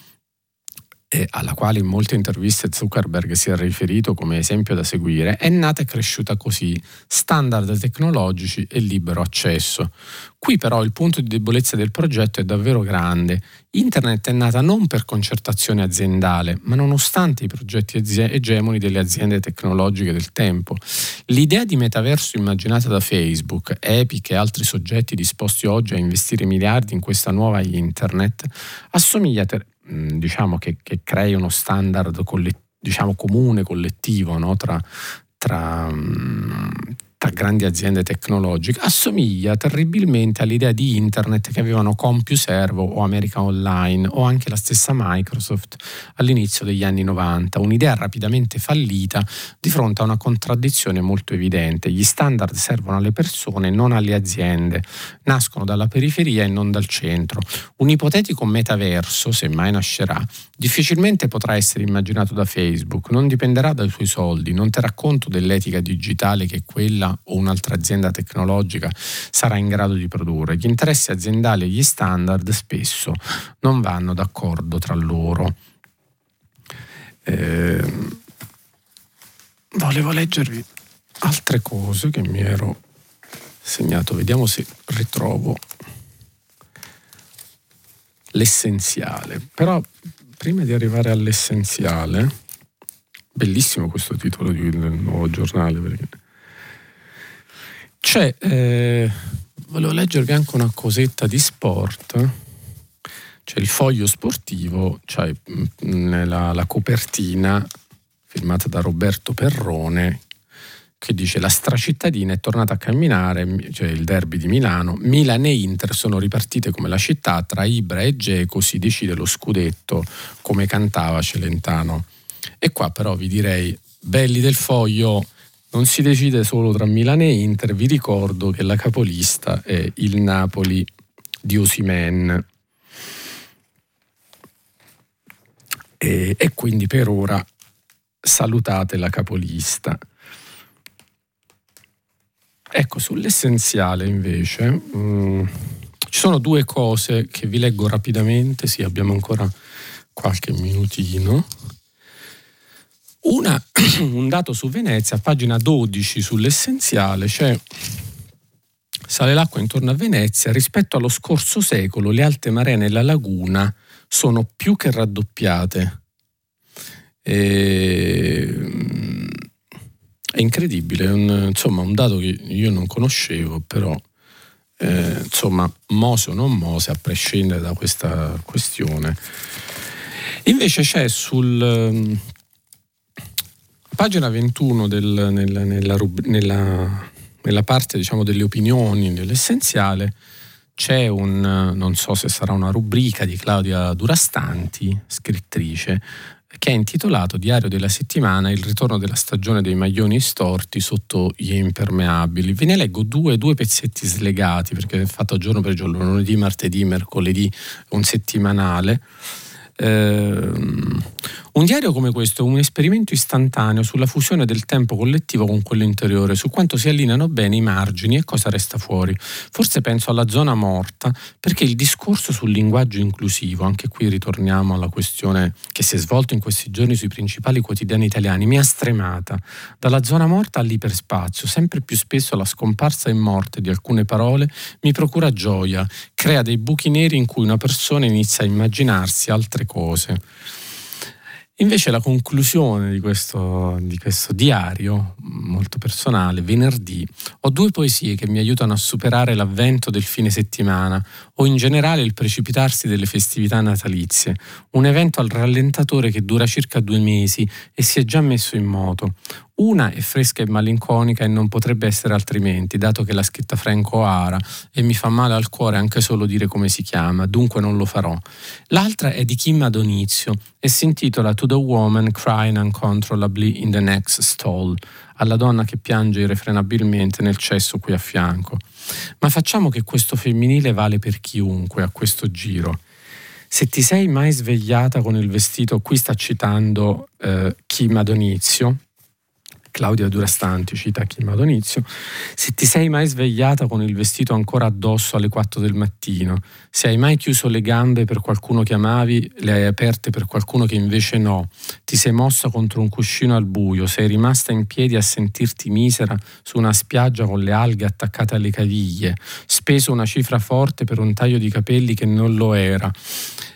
e alla quale in molte interviste Zuckerberg si è riferito come esempio da seguire, è nata e cresciuta così, standard tecnologici e libero accesso. Qui però il punto di debolezza del progetto è davvero grande. Internet è nata non per concertazione aziendale, ma nonostante i progetti egemoni delle aziende tecnologiche del tempo. L'idea di metaverso immaginata da Facebook, Epic e altri soggetti disposti oggi a investire miliardi in questa nuova Internet assomiglia ter- diciamo che, che, crei uno standard collet- diciamo comune, collettivo no? tra, tra, tra grandi aziende tecnologiche, assomiglia terribilmente all'idea di internet che avevano CompuServe o America Online o anche la stessa Microsoft all'inizio degli anni 90, un'idea rapidamente fallita di fronte a una contraddizione molto evidente. Gli standard servono alle persone, non alle aziende, nascono dalla periferia e non dal centro. Un ipotetico metaverso, se mai nascerà, difficilmente potrà essere immaginato da Facebook, non dipenderà dai suoi soldi, non terrà conto dell'etica digitale che quella o un'altra azienda tecnologica sarà in grado di produrre. Gli interessi aziendali e gli standard spesso non vanno d'accordo tra loro. Eh, volevo leggervi altre cose che mi ero segnato, vediamo se ritrovo l'essenziale. Però prima di arrivare all'essenziale, bellissimo questo titolo del nuovo giornale perché c'è, eh, volevo leggervi anche una cosetta di sport. C'è il foglio sportivo, cioè nella, la copertina firmata da Roberto Perrone che dice la stracittadina è tornata a camminare, cioè il derby di Milano, Milan e Inter sono ripartite come la città, tra Ibra e Geco si decide lo scudetto come cantava Celentano. E qua però vi direi, belli del foglio, non si decide solo tra Milano e Inter, vi ricordo che la capolista è il Napoli di Osimen. E, e quindi per ora salutate la capolista. Ecco, sull'essenziale invece mh, mm, ci sono due cose che vi leggo rapidamente, sì abbiamo ancora qualche minutino. Una, *clears throat* un dato su Venezia, pagina 12 sull'essenziale, c'è sale l'acqua intorno a Venezia, rispetto allo scorso secolo le alte maree nella laguna sono più che raddoppiate. E, mm, è incredibile, un, insomma un dato che io non conoscevo, però eh, insomma mose o non mose, a prescindere da questa questione. Invece c'è sul pagina 21 del, nella, nella, nella, nella, parte diciamo, delle opinioni, dell'essenziale, c'è un, non so se sarà una rubrica di Claudia Durastanti, scrittrice, che è intitolato Diario della settimana, il ritorno della stagione dei maglioni storti sotto gli impermeabili. Ve ne leggo due, due pezzetti slegati perché è fatto giorno per giorno, lunedì, martedì, mercoledì, un settimanale. Ehm, un diario come questo è un esperimento istantaneo sulla fusione del tempo collettivo con quello interiore, su quanto si allineano bene i margini e cosa resta fuori. Forse penso alla zona morta, perché il discorso sul linguaggio inclusivo, anche qui ritorniamo alla questione che si è svolta in questi giorni sui principali quotidiani italiani, mi ha stremata. Dalla zona morta all'iperspazio, sempre più spesso la scomparsa e morte di alcune parole mi procura gioia, crea dei buchi neri in cui una persona inizia a immaginarsi altre cose. Invece la conclusione di questo, di questo, diario, molto personale, venerdì, ho due poesie che mi aiutano a superare l'avvento del fine settimana o in generale il precipitarsi delle festività natalizie, un evento al rallentatore che dura circa due mesi e si è già messo in moto, una è fresca e malinconica e non potrebbe essere altrimenti, dato che l'ha scritta Franco Ara e mi fa male al cuore anche solo dire come si chiama, dunque non lo farò. L'altra è di Kim Adonizio e si intitola To the Woman Crying Uncontrollably in the Next Stall, alla donna che piange irrefrenabilmente nel cesso qui a fianco. Ma facciamo che questo femminile vale per chiunque a questo giro. Se ti sei mai svegliata con il vestito, qui sta citando eh, Kim Adonizio, Claudia Durastanti cita Kim Adonizio, se ti sei mai svegliata con il vestito ancora addosso alle 4 del mattino, se hai mai chiuso le gambe per qualcuno che amavi, le hai aperte per qualcuno che invece no, ti sei mossa contro un cuscino al buio, sei rimasta in piedi a sentirti misera su una spiaggia con le alghe attaccate alle caviglie, speso una cifra forte per un taglio di capelli che non lo era.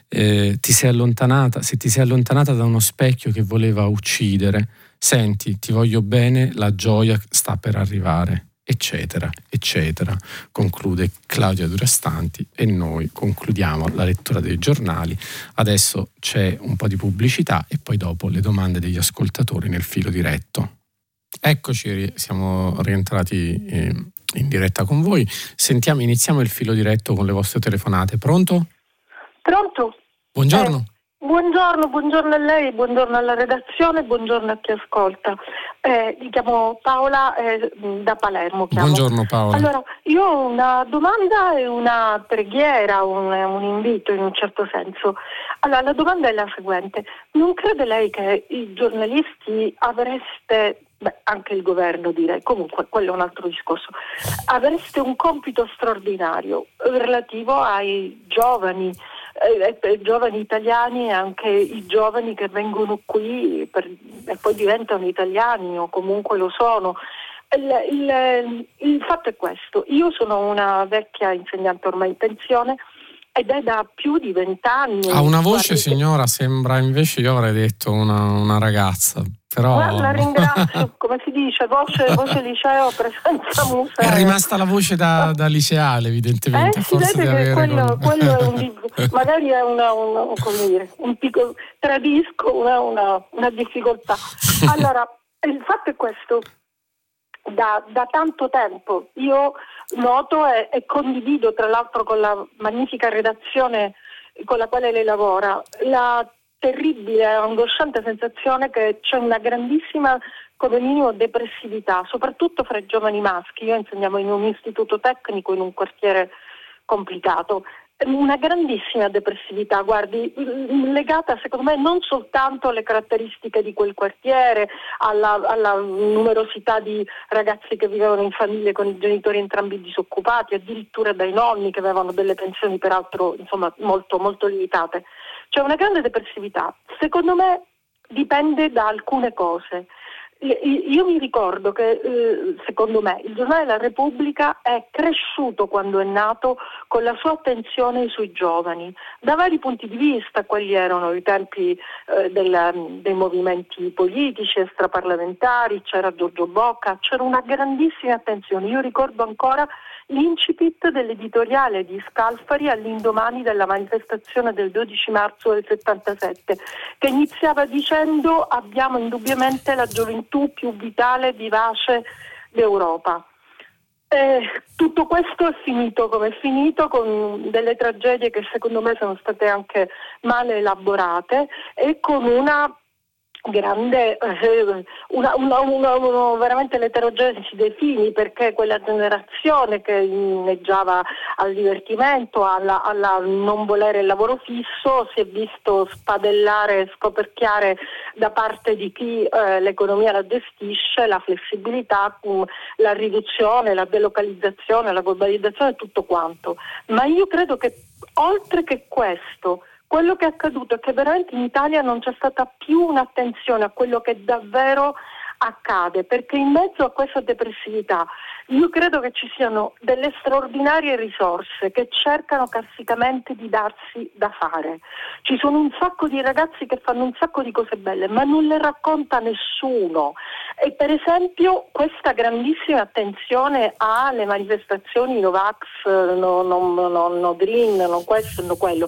Eh, ti sei allontanata, se ti sei allontanata da uno specchio che voleva uccidere, senti, ti voglio bene, la gioia sta per arrivare, eccetera, eccetera, conclude Claudia Durastanti e noi concludiamo la lettura dei giornali. Adesso c'è un po' di pubblicità e poi dopo le domande degli ascoltatori nel filo diretto. Eccoci, siamo rientrati eh, in diretta con voi. Sentiamo, iniziamo il filo diretto con le vostre telefonate. Pronto? Pronto? Buongiorno. Eh, buongiorno, buongiorno a lei, buongiorno alla redazione, buongiorno a chi ascolta. Eh, mi chiamo Paola eh, da Palermo. Chiamo. Buongiorno Paola. Allora, io ho una domanda e una preghiera, un, un, invito in un certo senso. Allora, la domanda è la seguente. Non crede lei che i giornalisti avreste Beh, anche il governo direi, comunque quello è un altro discorso. Avreste un compito straordinario relativo ai giovani, eh, eh, giovani italiani e anche i giovani che vengono qui per, e poi diventano italiani o comunque lo sono. Il, il, il fatto è questo, io sono una vecchia insegnante ormai in pensione ed è da più di vent'anni. Ha una voce, signora, sembra invece io avrei detto una, una ragazza. Però... la ringrazio, *laughs* come si dice, voce, voce liceo, presenza museo. È rimasta la voce da, da liceale, evidentemente. Eh, forse di avere quello, quello è un, *laughs* magari è una, una, come dire, un piccolo, tradisco una, una, una difficoltà. *laughs* Allora, il fatto è questo, da, da tanto tempo io noto e, e condivido tra l'altro con la magnifica redazione con la quale lei lavora la terribile, angosciante sensazione che c'è una grandissima come minimo depressività, soprattutto fra i giovani maschi. Io insegniamo in un istituto tecnico in un quartiere complicato una grandissima depressività, guardi, legata secondo me non soltanto alle caratteristiche di quel quartiere, alla, alla, numerosità di ragazzi che vivevano in famiglie con i genitori entrambi disoccupati, addirittura dai nonni che avevano delle pensioni peraltro insomma, molto, molto limitate. C'è una grande depressività. Secondo me dipende da alcune cose. Io mi ricordo che eh, secondo me il giornale La Repubblica è cresciuto quando è nato con la sua attenzione sui giovani, da vari punti di vista, quali erano i tempi eh, del, dei movimenti politici, extraparlamentari, c'era Giorgio Bocca, c'era una grandissima attenzione. Io ricordo ancora l'incipit dell'editoriale di Scalfari all'indomani della manifestazione del 12 marzo del 77, che iniziava dicendo abbiamo indubbiamente la gioventù più vitale e vivace d'Europa. Eh, tutto questo è finito come è finito con delle tragedie che secondo me sono state anche male elaborate e con una grande, eh, una, una, una, veramente l'eterogenesi dei fini perché quella generazione che inneggiava al divertimento, alla, alla, non volere il lavoro fisso, si è visto spadellare, scoperchiare da parte di chi eh, l'economia la gestisce, la flessibilità, la riduzione, la delocalizzazione, la globalizzazione, tutto quanto. Ma io credo che oltre che questo, quello che è accaduto è che veramente in Italia non c'è stata più un'attenzione a quello che davvero accade, perché in mezzo a questa depressività io credo che ci siano delle straordinarie risorse che cercano carsicamente di darsi da fare. Ci sono un sacco di ragazzi che fanno un sacco di cose belle, ma non le racconta nessuno. E per esempio questa grandissima attenzione alle manifestazioni Novax, no, no, no, no Green, non questo, no quello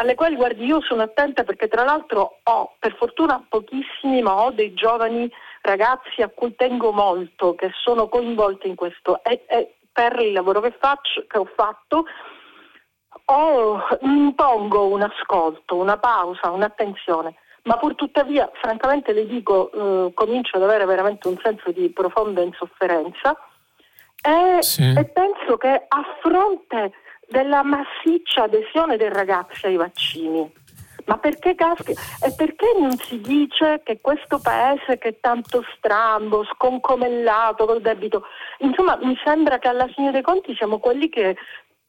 alle quali guardi io sono attenta perché tra l'altro ho per fortuna pochissimi ma ho dei giovani ragazzi a cui tengo molto che sono coinvolti in questo. E, e per il lavoro che faccio, che ho fatto ho, impongo un ascolto, una pausa, un'attenzione. Ma pur tuttavia francamente le dico eh, comincio ad avere veramente un senso di profonda insofferenza. E, sì. e penso che a fronte della massiccia adesione dei ragazzi ai vaccini. Ma perché caschi? E perché non si dice che questo paese che è tanto strambo, sconcomellato col debito, insomma mi sembra che alla fine dei conti siamo quelli che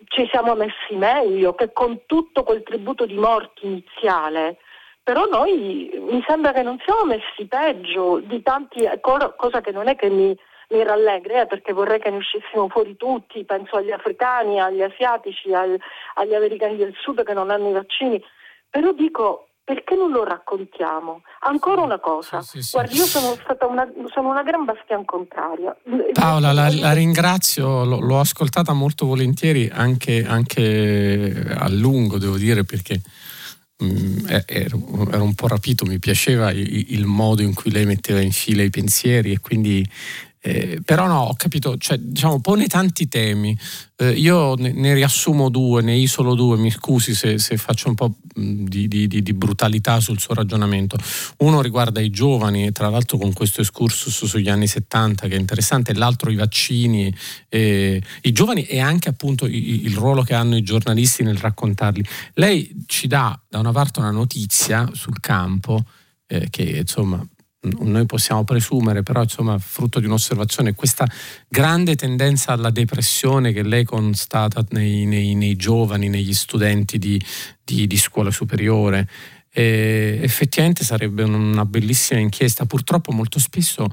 ci siamo messi meglio, che con tutto quel tributo di morti iniziale, però noi mi sembra che non siamo messi peggio di tanti, cosa che non è che mi, mi rallegra eh, perché vorrei che ne uscissimo fuori tutti, penso agli africani, agli asiatici, agli, agli americani del sud che non hanno i vaccini, però dico perché non lo raccontiamo? Ancora una cosa, sì, sì, sì. guardi, io sono stata una, sono una gran bastian contraria. Paola, la, la ringrazio, l'ho, l'ho, ascoltata molto volentieri, anche, anche, a lungo, devo dire, perché mm, ero, ero, un po' rapito, mi piaceva il, il, modo in cui lei metteva in fila i pensieri e quindi eh, però no, ho capito, cioè, diciamo, pone tanti temi. Eh, io ne, ne, riassumo due, ne isolo due, mi scusi se, se faccio un po' di, di, di, brutalità sul suo ragionamento. Uno riguarda i giovani, tra l'altro con questo excursus sugli anni 70 che è interessante, l'altro i vaccini, eh, i giovani e anche appunto il, il ruolo che hanno i giornalisti nel raccontarli. Lei ci dà da una parte una notizia sul campo eh, che insomma noi possiamo presumere, però insomma frutto di un'osservazione, questa grande tendenza alla depressione che lei constata nei, nei, nei giovani, negli studenti di, di, di scuola superiore, eh, effettivamente sarebbe una bellissima inchiesta. Purtroppo molto spesso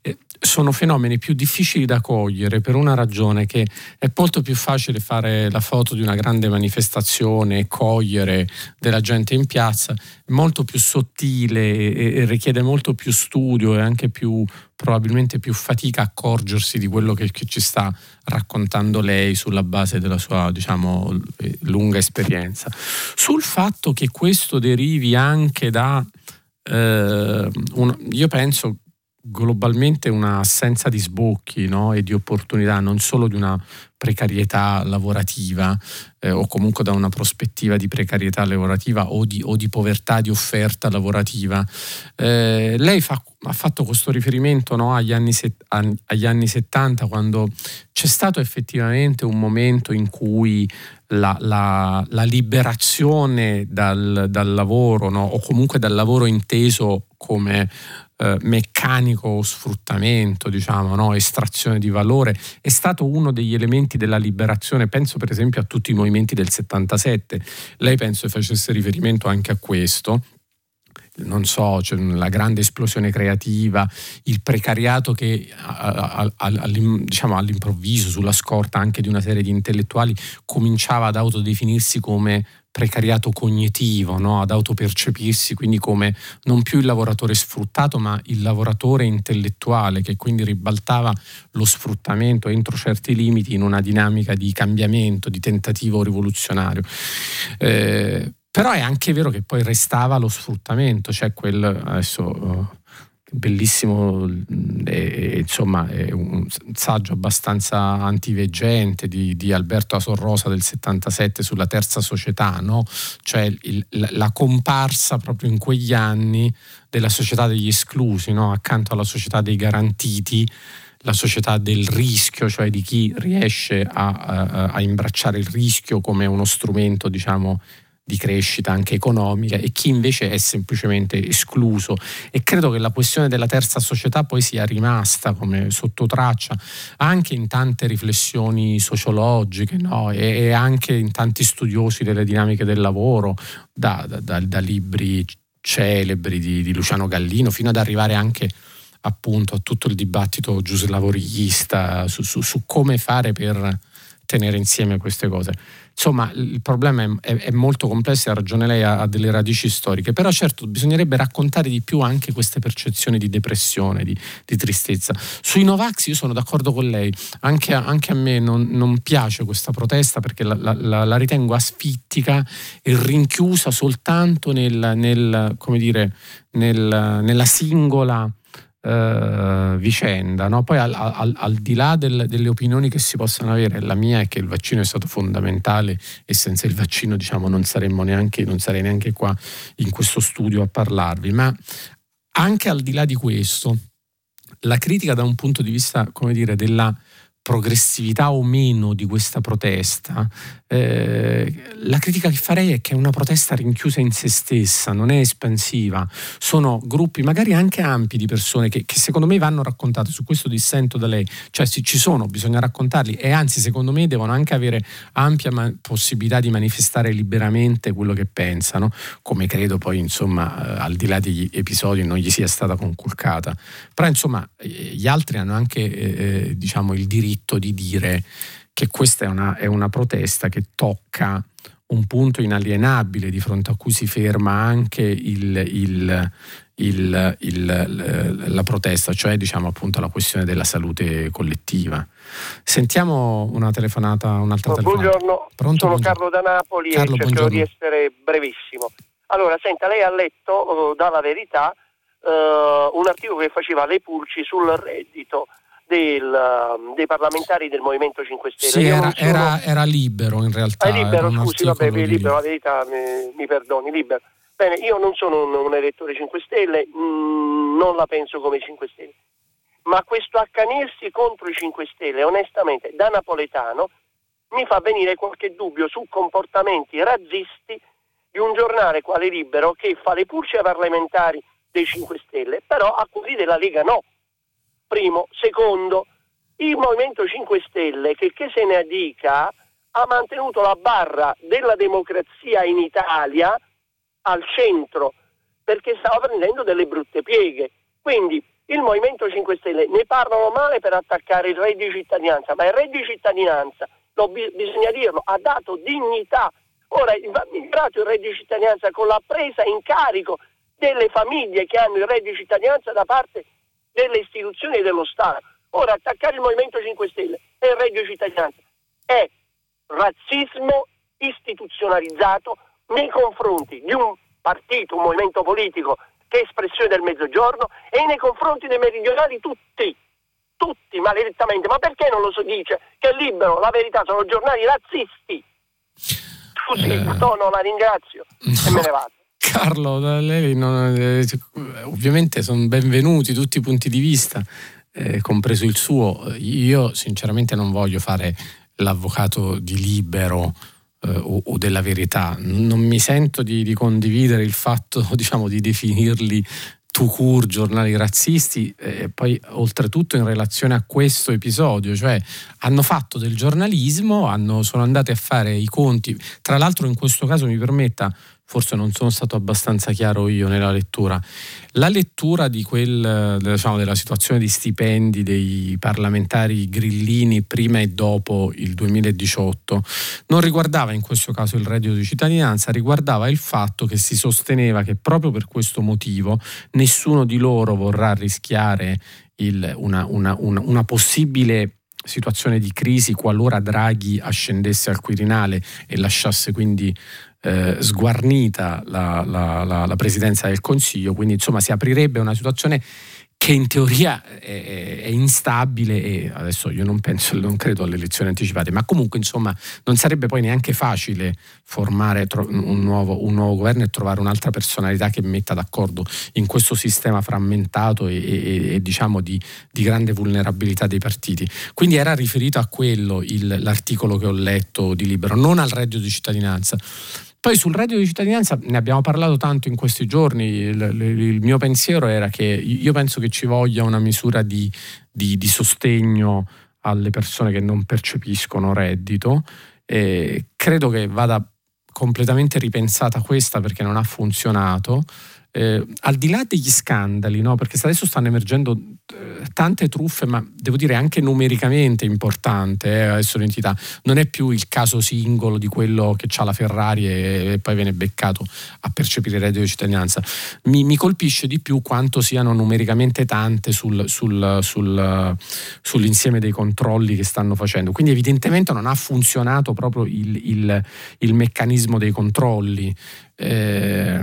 eh, sono fenomeni più difficili da cogliere per una ragione che è molto più facile fare la foto di una grande manifestazione e cogliere della gente in piazza, molto più sottile e, richiede molto più studio e anche più probabilmente più fatica accorgersi di quello che, che, ci sta raccontando lei sulla base della sua diciamo lunga esperienza. Sul fatto che questo derivi anche da eh, un, io penso globalmente un'assenza di sbocchi no? e di opportunità, non solo di una precarietà lavorativa eh, o comunque da una prospettiva di precarietà lavorativa o di, o di povertà di offerta lavorativa. Eh, lei fa, ha fatto questo riferimento no, agli, anni set, agli, anni 70 quando c'è stato effettivamente un momento in cui la, la, la liberazione dal, dal lavoro no, o comunque dal lavoro inteso come eh, meccanico sfruttamento, diciamo, no? estrazione di valore, è stato uno degli elementi della liberazione, penso per esempio a tutti i movimenti del 77, lei penso facesse riferimento anche a questo non so, cioè la grande esplosione creativa, il precariato che diciamo, all'improvviso, sulla scorta anche di una serie di intellettuali, cominciava ad autodefinirsi come precariato cognitivo, no? ad autopercepirsi quindi come non più il lavoratore sfruttato ma il lavoratore intellettuale che quindi ribaltava lo sfruttamento entro certi limiti in una dinamica di cambiamento, di tentativo rivoluzionario. Eh, però è anche vero che poi restava lo sfruttamento, cioè quel adesso bellissimo, eh, insomma, è un saggio abbastanza antiveggente di, di, Alberto Asorrosa del 77 sulla terza società, no? cioè il, la comparsa proprio in quegli anni della società degli esclusi, no? accanto alla società dei garantiti la società del rischio, cioè di chi riesce a, a, a imbracciare il rischio come uno strumento, diciamo, di crescita anche economica e chi invece è semplicemente escluso e credo che la questione della terza società poi sia rimasta come sottotraccia anche in tante riflessioni sociologiche no? e, e, anche in tanti studiosi delle dinamiche del lavoro da, da, da, da libri celebri di, di, Luciano Gallino fino ad arrivare anche appunto a tutto il dibattito giuslavorista su, su, su come fare per tenere insieme queste cose. Insomma, il problema è, è, molto complesso e ha ragione lei, ha, ha, delle radici storiche, però certo bisognerebbe raccontare di più anche queste percezioni di depressione, di, di tristezza. Sui Novax io sono d'accordo con lei, anche anche a me non, non, piace questa protesta perché la, la, la, ritengo asfittica e rinchiusa soltanto nel, nel, dire, nel, nella singola eh, vicenda. No? Poi al, al, al, di là del, delle opinioni che si possano avere, la mia è che il vaccino è stato fondamentale e senza il vaccino diciamo, non, saremmo neanche, non sarei neanche qua in questo studio a parlarvi, ma anche al di là di questo, la critica da un punto di vista, come dire, della progressività o meno di questa protesta, eh, la critica che farei è che è una protesta rinchiusa in se stessa, non è espansiva. Sono gruppi magari anche ampi di persone che, che secondo me vanno raccontate, su questo dissento da lei, cioè sì, ci sono, bisogna raccontarli e anzi secondo me devono anche avere ampia ma- possibilità di manifestare liberamente quello che pensano, come credo poi insomma eh, al di là degli episodi non gli sia stata conculcata. Però insomma eh, gli altri hanno anche eh, eh diciamo il diritto diritto di dire che questa è una, è una protesta che tocca un punto inalienabile di fronte a cui si ferma anche il, il, il, il, la protesta, cioè diciamo appunto la questione della salute collettiva. Sentiamo una telefonata, un'altra telefonata. Buongiorno, Pronto? sono Buongiorno. Carlo da Napoli Carlo, e cercherò buongiorno. di essere brevissimo. Allora, senta, lei ha letto uh, dalla verità uh, un articolo che faceva le pulci sul reddito del, uh, dei parlamentari del Movimento 5 Stelle. Sì, era, sono... era, era, libero in realtà. È libero, scusi, vabbè, di... libero, la verità mi, mi, perdoni, libero. Bene, io non sono un, un elettore 5 Stelle, mh, mm, non la penso come 5 Stelle, ma questo accanirsi contro i 5 Stelle, onestamente, da napoletano, mi fa venire qualche dubbio su comportamenti razzisti di un giornale quale Libero che fa le pulce parlamentari dei 5 Stelle, però a quelli della Lega no. Primo. Secondo, il Movimento 5 Stelle, che, che se ne dica, ha mantenuto la barra della democrazia in Italia al centro perché stava prendendo delle brutte pieghe. Quindi il Movimento 5 Stelle ne parlano male per attaccare il reddito di cittadinanza, ma il reddito di cittadinanza lo, bisogna dirlo, ha dato dignità. Ora va migliorato il reddito di cittadinanza con la presa in carico delle famiglie che hanno il reddito di cittadinanza da parte delle istituzioni e dello Stato. Ora attaccare il Movimento 5 Stelle e il di cittadinanza è razzismo istituzionalizzato nei confronti di un partito, un movimento politico che è espressione del mezzogiorno e nei confronti dei meridionali tutti tutti maledettamente, ma perché non lo so dice che è libero, la verità sono giornali razzisti? Scusi, eh... no, la ringrazio e me ne vado. Carlo, non, eh, ovviamente sono benvenuti tutti i punti di vista, eh, compreso il suo. Io sinceramente non voglio fare l'avvocato di libero eh, o, o, della verità. Non mi sento di, di condividere il fatto *laughs* diciamo, di definirli Tucur, giornali razzisti, e poi oltretutto in relazione a questo episodio, cioè hanno fatto del giornalismo, hanno, sono andati a fare i conti, tra l'altro in questo caso mi permetta, forse non sono stato abbastanza chiaro io nella lettura. La lettura quel, diciamo, della situazione di stipendi dei parlamentari grillini prima e dopo il 2018 non riguardava in questo caso il reddito di cittadinanza, riguardava il fatto che si sosteneva che proprio per questo motivo nessuno di loro vorrà rischiare il, una, una, una, una possibile situazione di crisi qualora Draghi ascendesse al Quirinale e lasciasse quindi eh, sguarnita la, la, la, la, presidenza del Consiglio, quindi insomma si aprirebbe una situazione che in teoria è, è, instabile e adesso io non penso, non credo alle elezioni anticipate, ma comunque insomma non sarebbe poi neanche facile formare un nuovo, un nuovo governo e trovare un'altra personalità che metta d'accordo in questo sistema frammentato e, e, e diciamo di, di, grande vulnerabilità dei partiti. Quindi era riferito a quello il, l'articolo che ho letto di Libero, non al reddito di cittadinanza. Poi sul reddito di cittadinanza ne abbiamo parlato tanto in questi giorni, il, il, mio pensiero era che io penso che ci voglia una misura di, di, di sostegno alle persone che non percepiscono reddito. E credo che vada completamente ripensata questa perché non ha funzionato eh, al di là degli scandali, no? perché adesso stanno emergendo eh, tante truffe, ma devo dire anche numericamente importante eh, adesso l'entità, non è più il caso singolo di quello che ha la Ferrari e, e, poi viene beccato a percepire il reddito di cittadinanza. Mi, mi, colpisce di più quanto siano numericamente tante sul, sul, sul, sull'insieme dei controlli che stanno facendo. Quindi evidentemente non ha funzionato proprio il, il, il meccanismo dei controlli. Eh,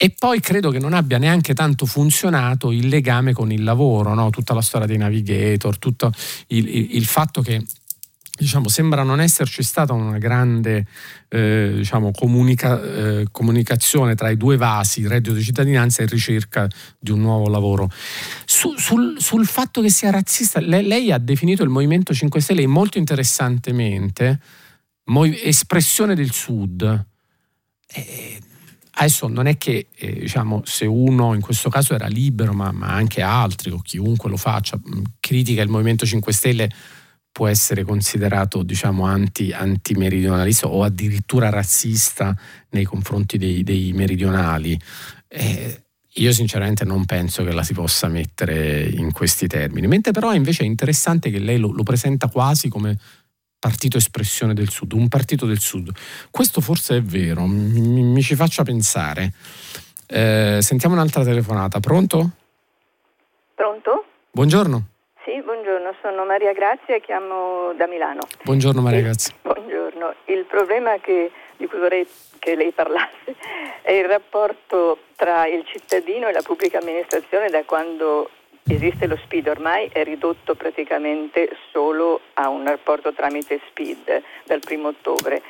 e poi credo che non abbia neanche tanto funzionato il legame con il lavoro, no? tutta la storia dei navigator, tutto il, il, il fatto che diciamo, sembra non esserci stata una grande eh, diciamo, comunica, eh, comunicazione tra i due vasi, reddito di cittadinanza e ricerca di un nuovo lavoro. Su, sul, sul, fatto che sia razzista, lei, lei, ha definito il Movimento 5 Stelle molto interessantemente espressione del Sud. Eh, Adesso non è che eh, diciamo, se uno in questo caso era libero, ma, ma, anche altri o chiunque lo faccia, mm, critica il Movimento 5 Stelle, può essere considerato diciamo, anti, antimeridionalista o addirittura razzista nei confronti dei, dei meridionali. Eh, io sinceramente non penso che la si possa mettere in questi termini, mentre però invece è interessante che lei lo, lo presenta quasi come partito espressione del Sud, un partito del Sud. Questo forse è vero, mi, mi ci faccia pensare. Eh, sentiamo un'altra telefonata. Pronto? Pronto? Buongiorno. Sì, buongiorno, sono Maria Grazia e chiamo da Milano. Buongiorno Maria Grazia. Buongiorno. Il problema che di cui vorrei che lei parlasse è il rapporto tra il cittadino e la pubblica amministrazione da quando esiste lo SPID, ormai è ridotto praticamente solo a un rapporto tramite SPID dal primo ottobre.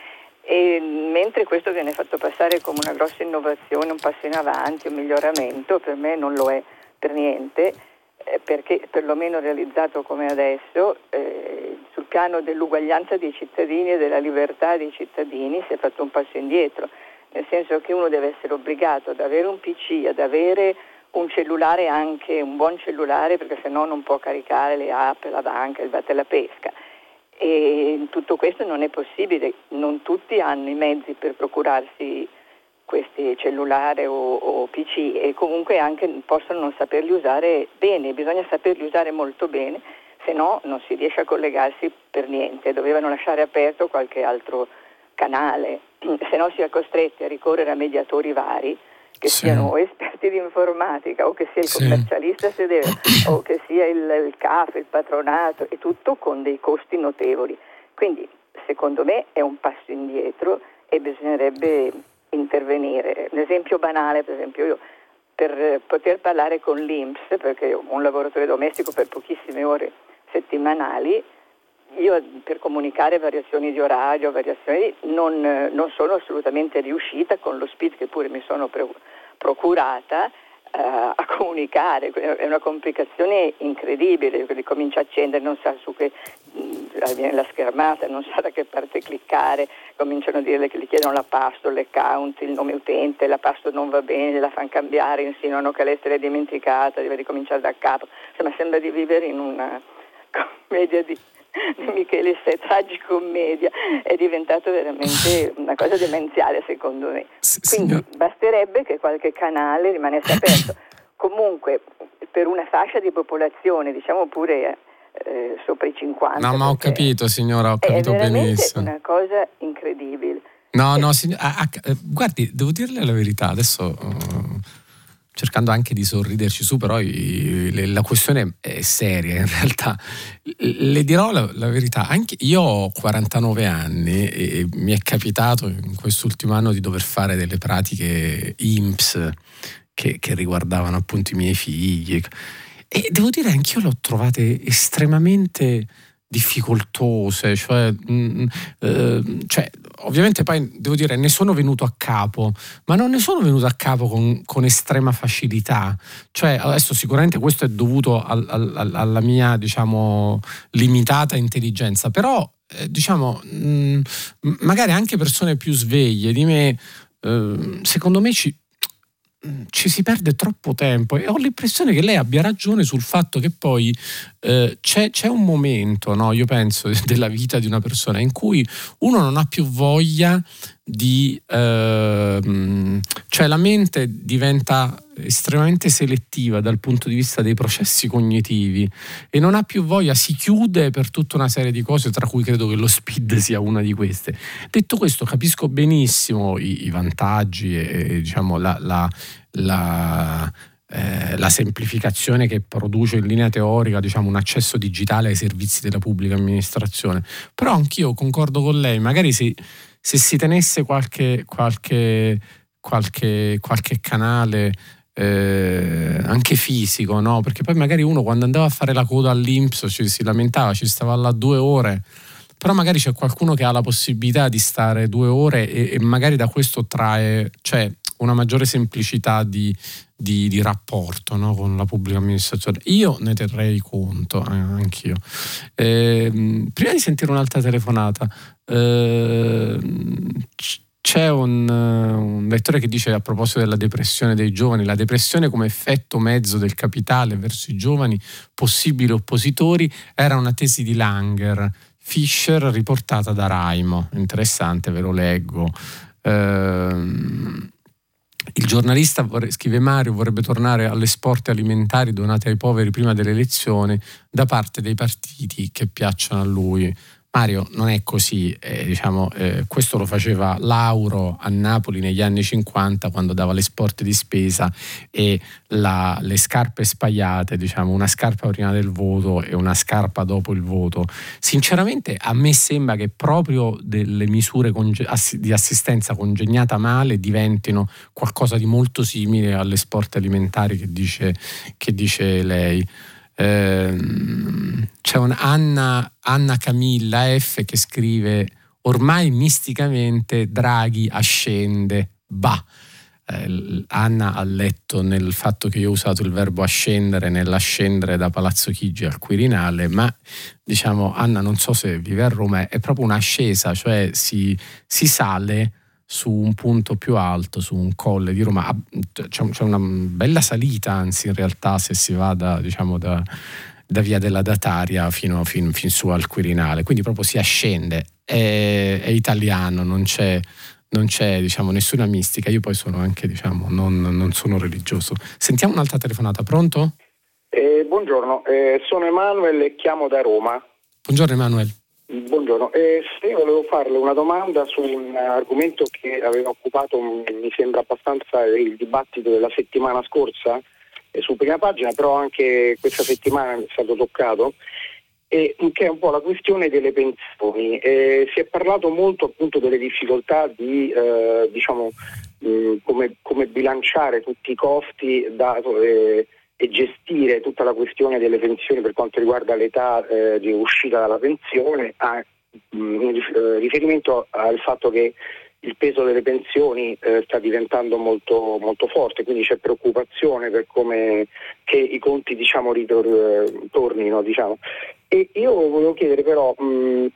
E mentre questo viene fatto passare come una grossa innovazione, un passo in avanti, un miglioramento, per me non lo è per niente, eh, perché perlomeno realizzato come adesso, eh, sul piano dell'uguaglianza dei cittadini e della libertà dei cittadini si è fatto un passo indietro, nel senso che uno deve essere obbligato ad avere un PC, ad avere un cellulare anche un buon cellulare perché se no non può caricare le app, la banca, il batte la pesca. E tutto questo non è possibile, non tutti hanno i mezzi per procurarsi questi cellulari o, o, PC e comunque anche possono non saperli usare bene, bisogna saperli usare molto bene, se no non si riesce a collegarsi per niente, dovevano lasciare aperto qualche altro canale, *clears throat* se no si è costretti a ricorrere a mediatori vari che sì. siano esperti di informatica o che sia il commercialista sedere o che sia il, il CAF, il patronato e tutto con dei costi notevoli. Quindi secondo me è un passo indietro e bisognerebbe intervenire. Un esempio banale, per esempio io per poter parlare con l'INPS, perché ho un lavoratore domestico per pochissime ore settimanali, io per comunicare variazioni di orario, variazioni, non, non, sono assolutamente riuscita con lo speed che pure mi sono pre- procurata eh, a comunicare, è una complicazione incredibile, comincia a accendere, non sa su che mm, viene la schermata, non sa da che parte cliccare, cominciano a dirle che gli chiedono la password, l'account, il nome utente, la password non va bene, la fanno cambiare, insinuano che l'essere è dimenticata, deve ricominciare da capo, insomma sembra di vivere in una commedia di di Michele Se, tragicommedia, è diventato veramente una cosa demenziale secondo me. Quindi basterebbe che qualche canale rimanesse aperto. *coughs* Comunque per una fascia di popolazione, diciamo pure eh, sopra i 50. No, ma ho capito signora, ho capito benissimo. È una cosa incredibile. No, no, signora, ah, ah, guardi, devo dirle la verità, adesso... Uh cercando anche di sorriderci su, però la questione è seria in realtà. Le dirò la, la, verità, anche io ho 49 anni e mi è capitato in quest'ultimo anno di dover fare delle pratiche IMPS che, che riguardavano appunto i miei figli e devo dire anch'io le ho trovate estremamente difficoltose, cioè, mh, mm, eh, cioè, ovviamente poi devo dire ne sono venuto a capo, ma non ne sono venuto a capo con, con estrema facilità, cioè adesso sicuramente questo è dovuto al, al, alla mia diciamo limitata intelligenza, però eh, diciamo mh, mm, magari anche persone più sveglie di me, eh, secondo me ci, ci si perde troppo tempo e ho l'impressione che lei abbia ragione sul fatto che poi eh, c'è, c'è, un momento, no, io penso, *laughs* della vita di una persona in cui uno non ha più voglia di... Eh, cioè la mente diventa estremamente selettiva dal punto di vista dei processi cognitivi e non ha più voglia, si chiude per tutta una serie di cose, tra cui credo che lo speed *laughs* sia una di queste. Detto questo, capisco benissimo i, i vantaggi e diciamo la, la, la eh, la semplificazione che produce in linea teorica diciamo, un accesso digitale ai servizi della pubblica amministrazione. Però anch'io concordo con lei, magari se, se si tenesse qualche, qualche, qualche, qualche canale eh, anche fisico, no? perché poi magari uno quando andava a fare la coda all'Inps ci si lamentava, ci stava là due ore però magari c'è qualcuno che ha la possibilità di stare due ore e, e magari da questo trae, cioè una maggiore semplicità di, di, di rapporto no, con la pubblica amministrazione. Io ne terrei conto, eh, anch'io. Eh, prima di sentire un'altra telefonata, eh, c'è un, un, lettore che dice a proposito della depressione dei giovani, la depressione come effetto mezzo del capitale verso i giovani possibili oppositori era una tesi di Langer. Fischer riportata da Raimo, interessante, ve lo leggo. Eh, il giornalista, scrive Mario, vorrebbe tornare alle sport alimentari donate ai poveri prima delle elezioni da parte dei partiti che piacciono a lui. Mario, non è così, eh, diciamo, eh, questo lo faceva Lauro a Napoli negli anni 50 quando dava le sport di spesa e la, le scarpe spagliate, diciamo, una scarpa prima del voto e una scarpa dopo il voto. Sinceramente a me sembra che proprio delle misure conge- di assistenza congegnata male diventino qualcosa di molto simile alle sport alimentari che dice, che dice lei. Ehm, c'è un'Anna Anna Camilla F che scrive ormai misticamente Draghi ascende, bah. Eh, Anna ha letto nel fatto che io ho usato il verbo ascendere nell'ascendere da Palazzo Chigi al Quirinale, ma diciamo Anna non so se vive a Roma, è proprio un'ascesa, cioè si, si sale su un punto più alto, su un colle di Roma. C'è, c'è una bella salita, anzi in realtà se si va da, diciamo, da, da via della Dataria fino, fin, fin, su al Quirinale, quindi proprio si ascende, è, è italiano, non c'è, non c'è diciamo, nessuna mistica, io poi sono anche, diciamo, non, non sono religioso. Sentiamo un'altra telefonata, pronto? Eh, buongiorno, eh, sono Emanuele e chiamo da Roma. Buongiorno Emanuele. Buongiorno, eh, sì, volevo farle una domanda su un argomento che aveva occupato, mi sembra abbastanza, il dibattito della settimana scorsa eh, su prima pagina, però anche questa settimana è stato toccato, eh, che è un po' la questione delle pensioni. Eh, si è parlato molto appunto delle difficoltà di eh, diciamo, mh, come, come, bilanciare tutti i costi eh, e gestire tutta la questione delle pensioni per quanto riguarda l'età eh, di uscita dalla pensione, a, mh, mm, eh, riferimento al fatto che il peso delle pensioni eh, sta diventando molto, molto, forte, quindi c'è preoccupazione per come i conti diciamo, ritornino. Diciamo. E io volevo chiedere però, mh, mm,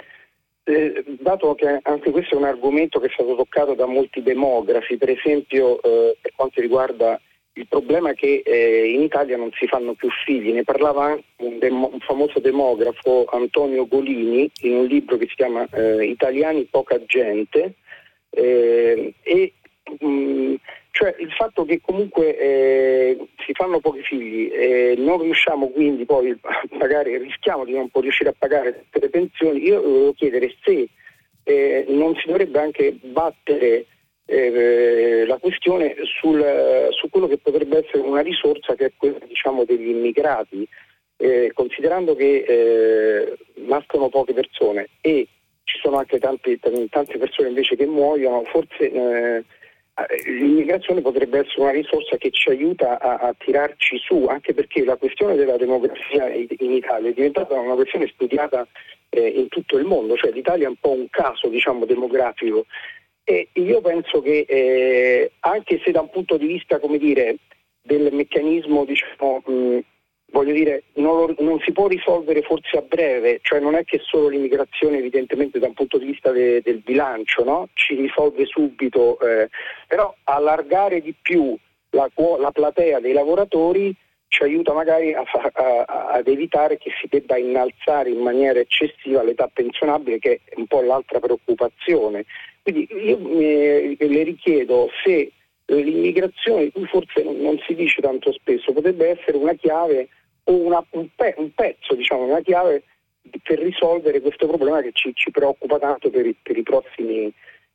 eh, dato che anche questo è un argomento che è stato toccato da molti demografi, per esempio eh, per quanto riguarda il problema è che eh, in Italia non si fanno più figli, ne parlava un, demo, un, famoso demografo Antonio Golini in un libro che si chiama eh, Italiani poca gente. Eh, e mh, mm, cioè il fatto che comunque eh, si fanno pochi figli e non riusciamo quindi poi *laughs* a pagare, rischiamo di non riuscire a pagare tutte le pensioni, io volevo chiedere se eh, non si dovrebbe anche battere eh, la questione sul, su quello che potrebbe essere una risorsa che è quella diciamo, degli immigrati, eh, considerando che eh, nascono poche persone e ci sono anche tante, tante persone invece che muoiono, forse eh, l'immigrazione potrebbe essere una risorsa che ci aiuta a, a, tirarci su, anche perché la questione della demografia in Italia è diventata una questione studiata eh, in tutto il mondo, cioè l'Italia è un po' un caso diciamo, demografico e io penso che eh, anche se da un punto di vista dire, del meccanismo, diciamo, mh, voglio dire, non, non, si può risolvere forse a breve, cioè non è che solo l'immigrazione evidentemente da un punto di vista de, del bilancio no? ci risolve subito, eh, però allargare di più la, la, platea dei lavoratori ci aiuta magari a, a, ad evitare che si debba innalzare in maniera eccessiva l'età pensionabile, che è un po' l'altra preoccupazione. Quindi io mi, le richiedo se l'immigrazione, cui forse non si dice tanto spesso, potrebbe essere una chiave o una, un, pe, un, pezzo, diciamo, una chiave per risolvere questo problema che ci, ci preoccupa tanto per i, per, i prossimi,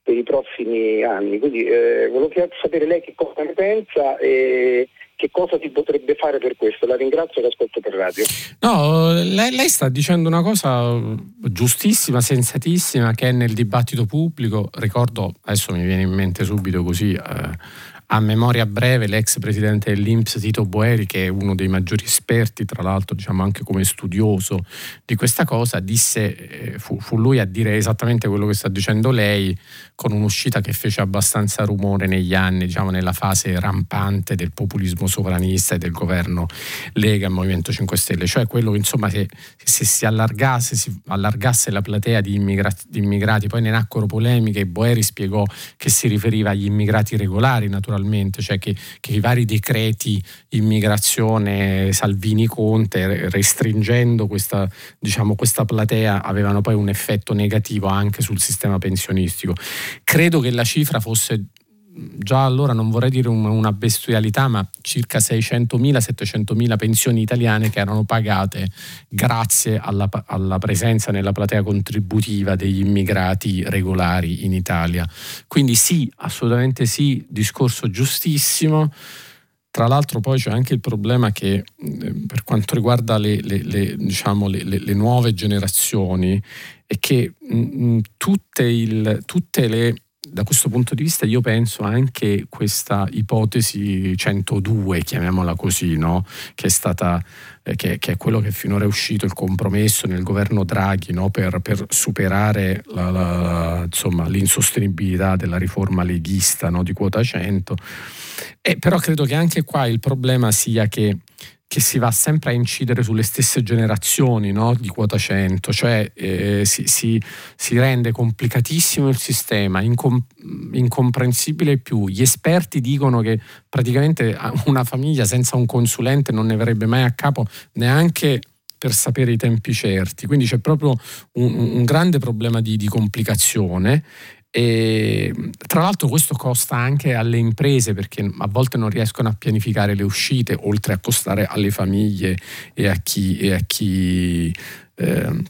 per i, prossimi, anni. Quindi eh, volevo sapere lei che cosa ne pensa e che cosa si potrebbe fare per questo. La ringrazio e l'ascolto per radio. No, lei, lei, sta dicendo una cosa giustissima, sensatissima, che è nel dibattito pubblico. Ricordo, adesso mi viene in mente subito così. Eh, a memoria breve l'ex presidente dell'Inps Tito Boeri, che è uno dei maggiori esperti, tra l'altro diciamo anche come studioso di questa cosa, disse, eh, fu, fu lui a dire esattamente quello che sta dicendo lei, con un'uscita che fece abbastanza rumore negli anni, diciamo nella fase rampante del populismo sovranista e del governo Lega e Movimento 5 Stelle, cioè quello che insomma se, se si allargasse, si allargasse la platea di, immigrati, di immigrati, poi ne nacquero polemiche, Boeri spiegò che si riferiva agli immigrati regolari naturalmente, cioè che, che i vari decreti immigrazione Salvini-Conte restringendo questa, diciamo, questa platea avevano poi un effetto negativo anche sul sistema pensionistico. Credo che la cifra fosse già allora non vorrei dire una bestialità, ma circa 600.000-700.000 pensioni italiane che erano pagate grazie alla, alla, presenza nella platea contributiva degli immigrati regolari in Italia. Quindi sì, assolutamente sì, discorso giustissimo. Tra l'altro poi c'è anche il problema che eh, per quanto riguarda le, le, le, diciamo, le nuove generazioni è che mh, tutte, il, tutte le da questo punto di vista io penso anche questa ipotesi 102, chiamiamola così, no? che, è stata, eh, che, che, è quello che finora è uscito il compromesso nel governo Draghi no? per, per, superare la, la, insomma, l'insostenibilità della riforma leghista no? di quota 100. E però credo che anche qua il problema sia che che si va sempre a incidere sulle stesse generazioni no? di quota 100, cioè eh, si, si, si, rende complicatissimo il sistema, incom- incomprensibile più. Gli esperti dicono che praticamente una famiglia senza un consulente non ne verrebbe mai a capo neanche per sapere i tempi certi, quindi c'è proprio un, un grande problema di, di complicazione e, tra l'altro questo costa anche alle imprese perché a volte non riescono a pianificare le uscite, oltre a costare alle famiglie e a chi, e a chi eh,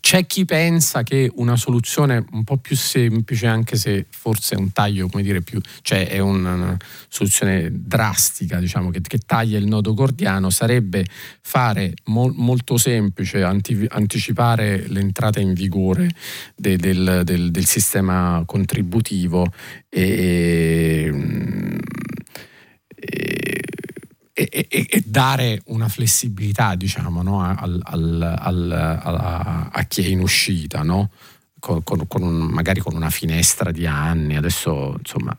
c'è chi pensa che una soluzione un po' più semplice, anche se forse è un taglio, come dire, più, cioè è una soluzione drastica, diciamo, che, che taglia il nodo gordiano, sarebbe fare mo- molto semplice, anti- anticipare l'entrata in vigore de- del, del, del, sistema contributivo e, e e, e, e, dare una flessibilità diciamo, no? al, al, al, a, a, chi è in uscita, no? con, con, con un, magari con una finestra di anni. Adesso insomma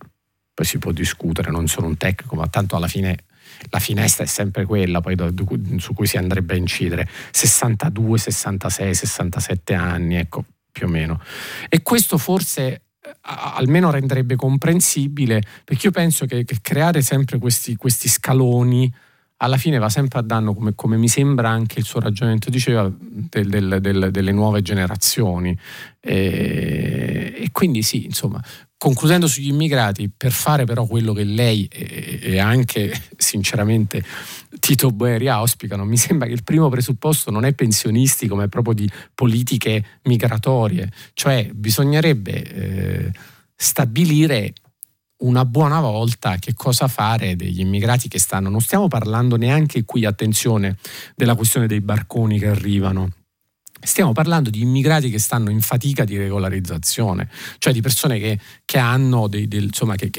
poi si può discutere, non sono un tecnico, ma tanto alla fine la finestra è sempre quella poi su cui si andrebbe a incidere 62, 66, 67 anni, ecco più o meno. E questo forse almeno renderebbe comprensibile, perché io penso che, che creare sempre questi, questi, scaloni alla fine va sempre a danno, come, come mi sembra anche il suo ragionamento diceva, del, del, del, delle nuove generazioni. E, e, quindi sì, insomma, concludendo sugli immigrati, per fare però quello che lei e, e anche sinceramente Tito Boeri auspicano, mi sembra che il primo presupposto non è pensionistico, ma è proprio di politiche migratorie, cioè bisognerebbe eh, stabilire una buona volta che cosa fare degli immigrati che stanno. Non stiamo parlando neanche qui, attenzione, della questione dei barconi che arrivano Stiamo parlando di immigrati che stanno in fatica di regolarizzazione, cioè di persone che, che, dei, del, insomma, che,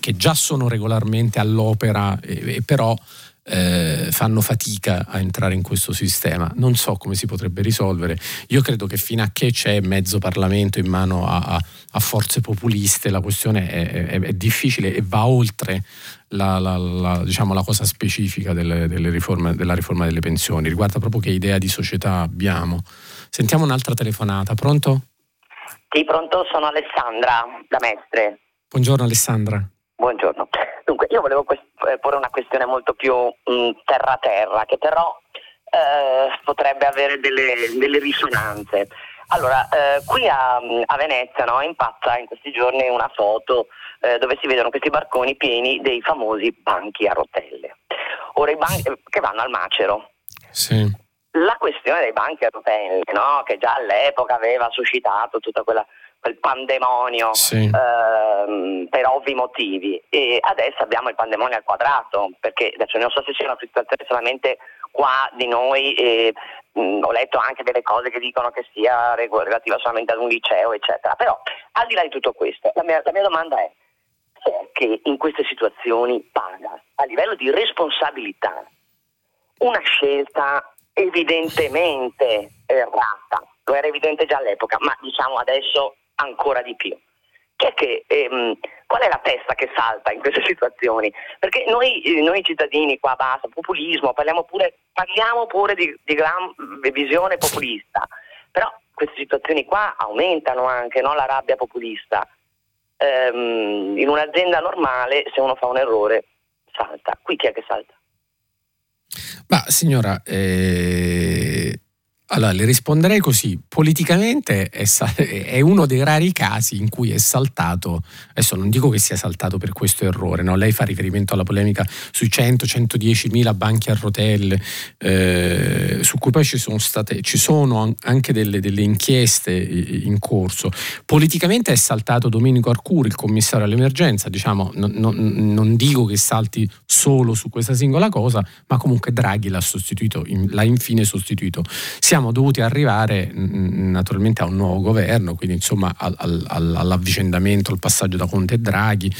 che già sono regolarmente all'opera e, e però eh, fanno fatica a entrare in questo sistema. Non so come si potrebbe risolvere. Io credo che fino a che c'è mezzo Parlamento in mano a, a, a forze populiste la questione è, è, è difficile e va oltre la, la, la, diciamo, la cosa specifica delle, delle riforme, della riforma delle pensioni, riguarda proprio che idea di società abbiamo. Sentiamo un'altra telefonata, pronto? Sì, pronto, sono Alessandra da Mestre. Buongiorno Alessandra. Buongiorno. Dunque, io volevo eh, porre una questione molto più terra-terra, che però eh, potrebbe avere delle, delle risonanze. Allora, eh, qui a, a Venezia no, impazza in questi giorni una foto eh, dove si vedono questi barconi pieni dei famosi banchi a rotelle. Ora i banchi che vanno al macero. Sì. La questione dei banchi a rotelle, no, che già all'epoca aveva suscitato tutta quella quel pandemonio sì. ehm, per ovvi motivi. E adesso abbiamo il pandemonio al quadrato perché adesso non so se c'è una situazione solamente qua di noi e, mh, ho letto anche delle cose che dicono che sia relativa solamente ad un liceo eccetera. Però al di là di tutto questo la mia, la mia domanda è che in queste situazioni paga? A livello di responsabilità una scelta evidentemente errata. Lo era evidente già all'epoca ma diciamo adesso ancora di più. Che che, ehm, qual è la testa che salta in queste *laughs* situazioni? Perché noi, eh, noi cittadini qua basta, populismo, parliamo pure, parliamo pure di, di gran visione populista, però queste situazioni qua aumentano anche no? la rabbia populista. Ehm, in un'azienda normale se uno fa un errore salta, qui chi è che salta? Ma signora, eh, Allora, le risponderei così. Politicamente è, è, uno dei rari casi in cui è saltato, adesso non dico che sia saltato per questo errore, no? lei fa riferimento alla polemica sui 100-110 mila banchi a rotelle, eh, su cui poi ci sono, state, ci sono anche delle, delle, inchieste in corso. Politicamente è saltato Domenico Arcuri, il commissario all'emergenza, diciamo, non, non, non dico che salti solo su questa singola cosa, ma comunque Draghi l'ha sostituito, l'ha infine sostituito. Siamo siamo dovuti arrivare naturalmente a un nuovo governo, quindi insomma al, al, all'avvicendamento, al passaggio da Conte e Draghi,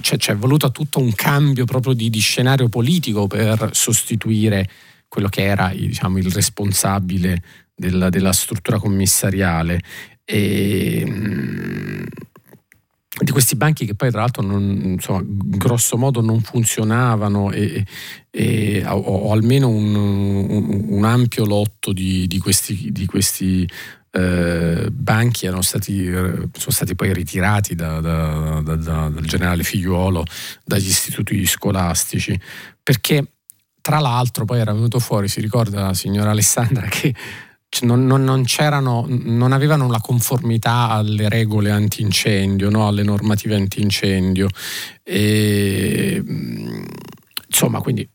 c'è, voluto tutto un cambio proprio di, di, scenario politico per sostituire quello che era diciamo, il responsabile della, della struttura commissariale. E, di questi banchi che poi tra l'altro non, insomma, grosso modo non funzionavano e, e, o, o, almeno un, un, un, ampio lotto di, di questi, di questi eh, banchi erano stati, sono stati poi ritirati da, da, da, dal generale Figliuolo dagli istituti scolastici. Perché tra l'altro poi era venuto fuori, si ricorda la signora Alessandra *laughs* che non, non, non, non, avevano la conformità alle regole antincendio, no? alle normative antincendio. E, insomma, quindi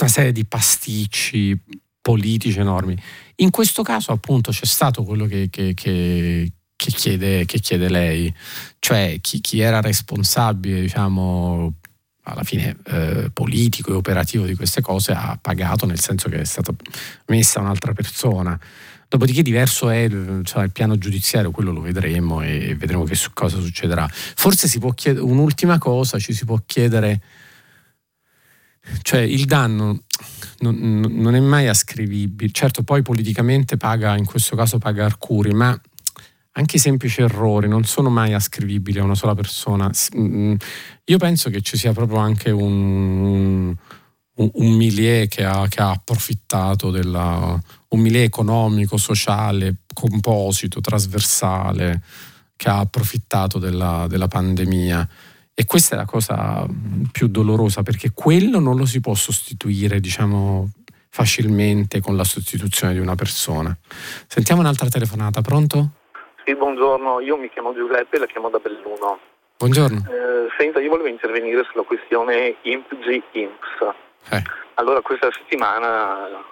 una serie di pasticci politici enormi. In questo caso, appunto, c'è stato quello che, che, che, che chiede, chiede, lei, cioè chi, chi era responsabile, diciamo, alla fine eh, politico e operativo di queste cose ha pagato, nel senso che è stata messa un'altra persona. Dopodiché diverso è cioè, il piano giudiziario, quello lo vedremo e vedremo che su cosa succederà. Forse si può chiedere un'ultima cosa, ci si può chiedere, cioè il danno non, non è mai ascrivibile, certo poi politicamente paga, in questo caso paga Arcuri, ma anche i semplici errori non sono mai ascrivibili a una sola persona. Mm, io penso che ci sia proprio anche un, un, un milieu che ha, che ha approfittato della, un milieu economico, sociale, composito, trasversale, che ha approfittato della, della pandemia. E questa è la cosa più dolorosa perché quello non lo si può sostituire, diciamo, facilmente con la sostituzione di una persona. Sentiamo un'altra telefonata, pronto? Sì, buongiorno, io mi chiamo Giuseppe e la chiamo da Belluno. Buongiorno. Eh, senta, io volevo intervenire sulla questione IMPG-INPS. Eh. Allora, questa settimana,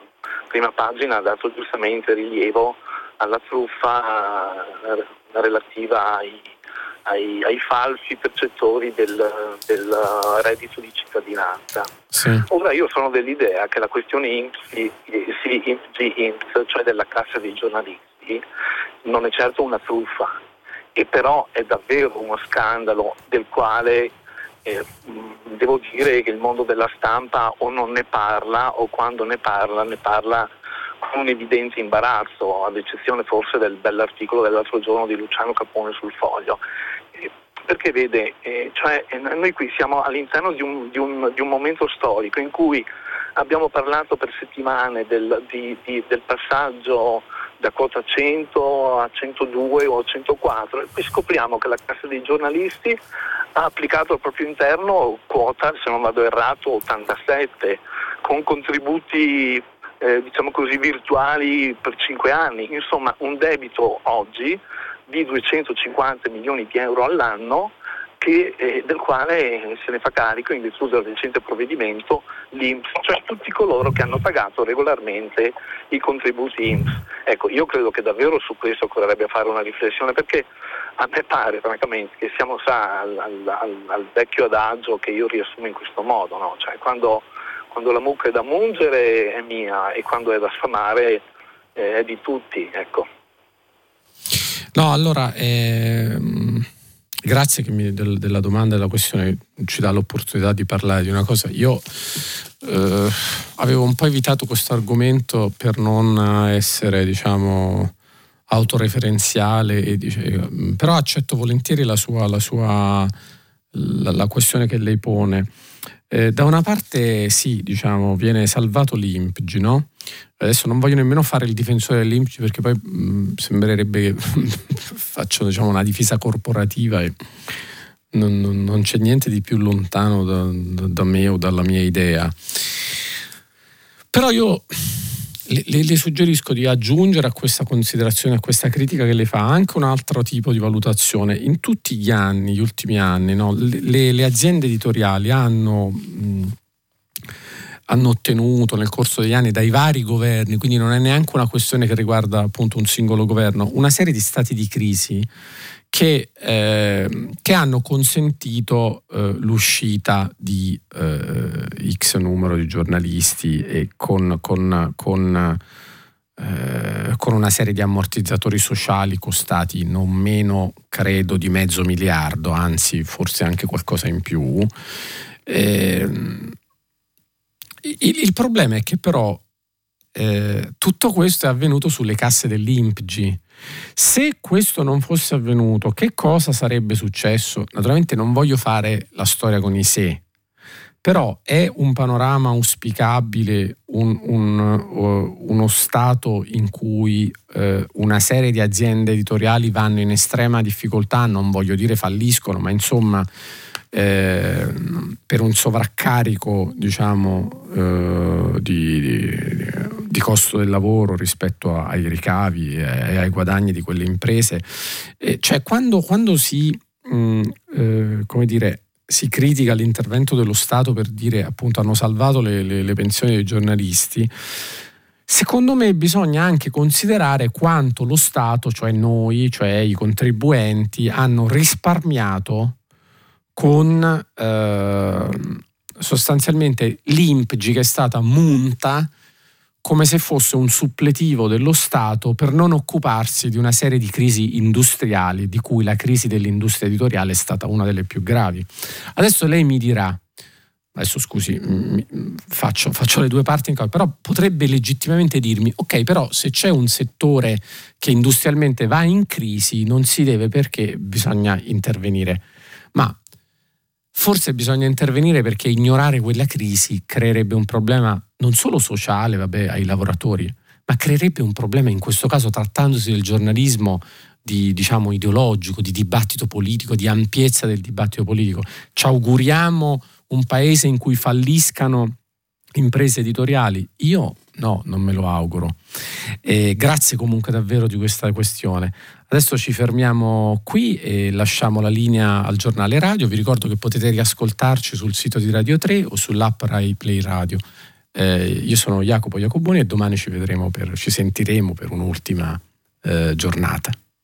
prima pagina, ha dato giustamente rilievo alla truffa eh, relativa ai, ai, ai, falsi percettori del, del, reddito di cittadinanza. Sì. Ora io sono dell'idea che la questione IMPG-INPS, cioè della cassa dei giornalisti, non è certo una truffa, e però è davvero uno scandalo del quale eh, devo dire che il mondo della stampa o non ne parla o quando ne parla ne parla con un evidente imbarazzo, ad eccezione forse del bell'articolo dell'altro giorno di Luciano Capone sul foglio. Eh, perché vede, eh, cioè, eh, noi qui siamo all'interno di un, di, un, di un, momento storico in cui abbiamo parlato per settimane del, di, del passaggio da quota 100 a 102 o a 104 e poi scopriamo che la Cassa dei giornalisti ha applicato al proprio interno quota, se non vado errato, 87 con contributi eh, diciamo così virtuali per 5 anni, insomma un debito oggi di 250 milioni di euro all'anno che, eh, del quale se ne fa carico in virtù del recente provvedimento l'Inps, cioè tutti coloro che hanno pagato regolarmente i contributi INPS. Ecco, io credo che davvero su questo occorrerebbe fare una riflessione perché a me pare francamente che siamo sa, al, al, al, vecchio adagio che io riassumo in questo modo, no? cioè, quando, quando, la mucca è da mungere è mia e quando è da sfamare eh, è di tutti. Ecco. No, allora... Ehm Grazie mi, del, della domanda e della questione, ci dà l'opportunità di parlare di una cosa. Io eh, avevo un po' evitato questo argomento per non essere, diciamo, autoreferenziale, dice, però accetto volentieri la, sua, la, sua, la, la questione che lei pone. Eh, da una parte sì, diciamo, viene salvato l'IMPG, no? Adesso non voglio nemmeno fare il difensore dell'IMPG perché poi mh, mm, sembrerebbe che *laughs* faccio diciamo, una difesa corporativa e non, non, non, c'è niente di più lontano da, da, da me o dalla mia idea. Però io le, le, suggerisco di aggiungere a questa considerazione, a questa critica che le fa, anche un altro tipo di valutazione. In tutti gli anni, gli ultimi anni, no, le, le, aziende editoriali hanno... Mh, hanno ottenuto nel corso degli anni dai vari governi, quindi non è neanche una questione che riguarda appunto un singolo governo, una serie di stati di crisi che, eh, che hanno consentito eh, l'uscita di eh, X numero di giornalisti e con, con, con, eh, con, una serie di ammortizzatori sociali costati non meno, credo, di mezzo miliardo, anzi forse anche qualcosa in più. Eh, il, il, problema è che però eh, tutto questo è avvenuto sulle casse dell'IMPG se questo non fosse avvenuto, che cosa sarebbe successo? Naturalmente non voglio fare la storia con i se, però è un panorama auspicabile, un, un, uno stato in cui uh, una serie di aziende editoriali vanno in estrema difficoltà, non voglio dire falliscono, ma insomma eh, per un sovraccarico diciamo, eh, di, di, di, costo del lavoro rispetto ai ricavi e ai guadagni di quelle imprese. E cioè quando, quando si, mh, mm, eh, come dire, si critica l'intervento dello Stato per dire appunto hanno salvato le, le, le pensioni dei giornalisti, Secondo me bisogna anche considerare quanto lo Stato, cioè noi, cioè i contribuenti, hanno risparmiato con eh, sostanzialmente l'IMPGI che è stata munta come se fosse un suppletivo dello Stato per non occuparsi di una serie di crisi industriali, di cui la crisi dell'industria editoriale è stata una delle più gravi. Adesso lei mi dirà, adesso scusi, faccio, faccio le due parti in causa, però potrebbe legittimamente dirmi, ok, però se c'è un settore che industrialmente va in crisi, non si deve perché bisogna intervenire. Ma Forse bisogna intervenire perché ignorare quella crisi creerebbe un problema non solo sociale vabbè, ai lavoratori, ma creerebbe un problema in questo caso trattandosi del giornalismo di, diciamo, ideologico, di dibattito politico, di ampiezza del dibattito politico. Ci auguriamo un paese in cui falliscano imprese editoriali? Io no, non me lo auguro. E grazie comunque davvero di questa questione. Adesso ci fermiamo qui e lasciamo la linea al giornale radio. Vi ricordo che potete riascoltarci sul sito di Radio 3 o sull'app Rai Play Radio. Eh, io sono Jacopo Jacoboni e domani ci vedremo per, ci sentiremo per un'ultima eh, giornata.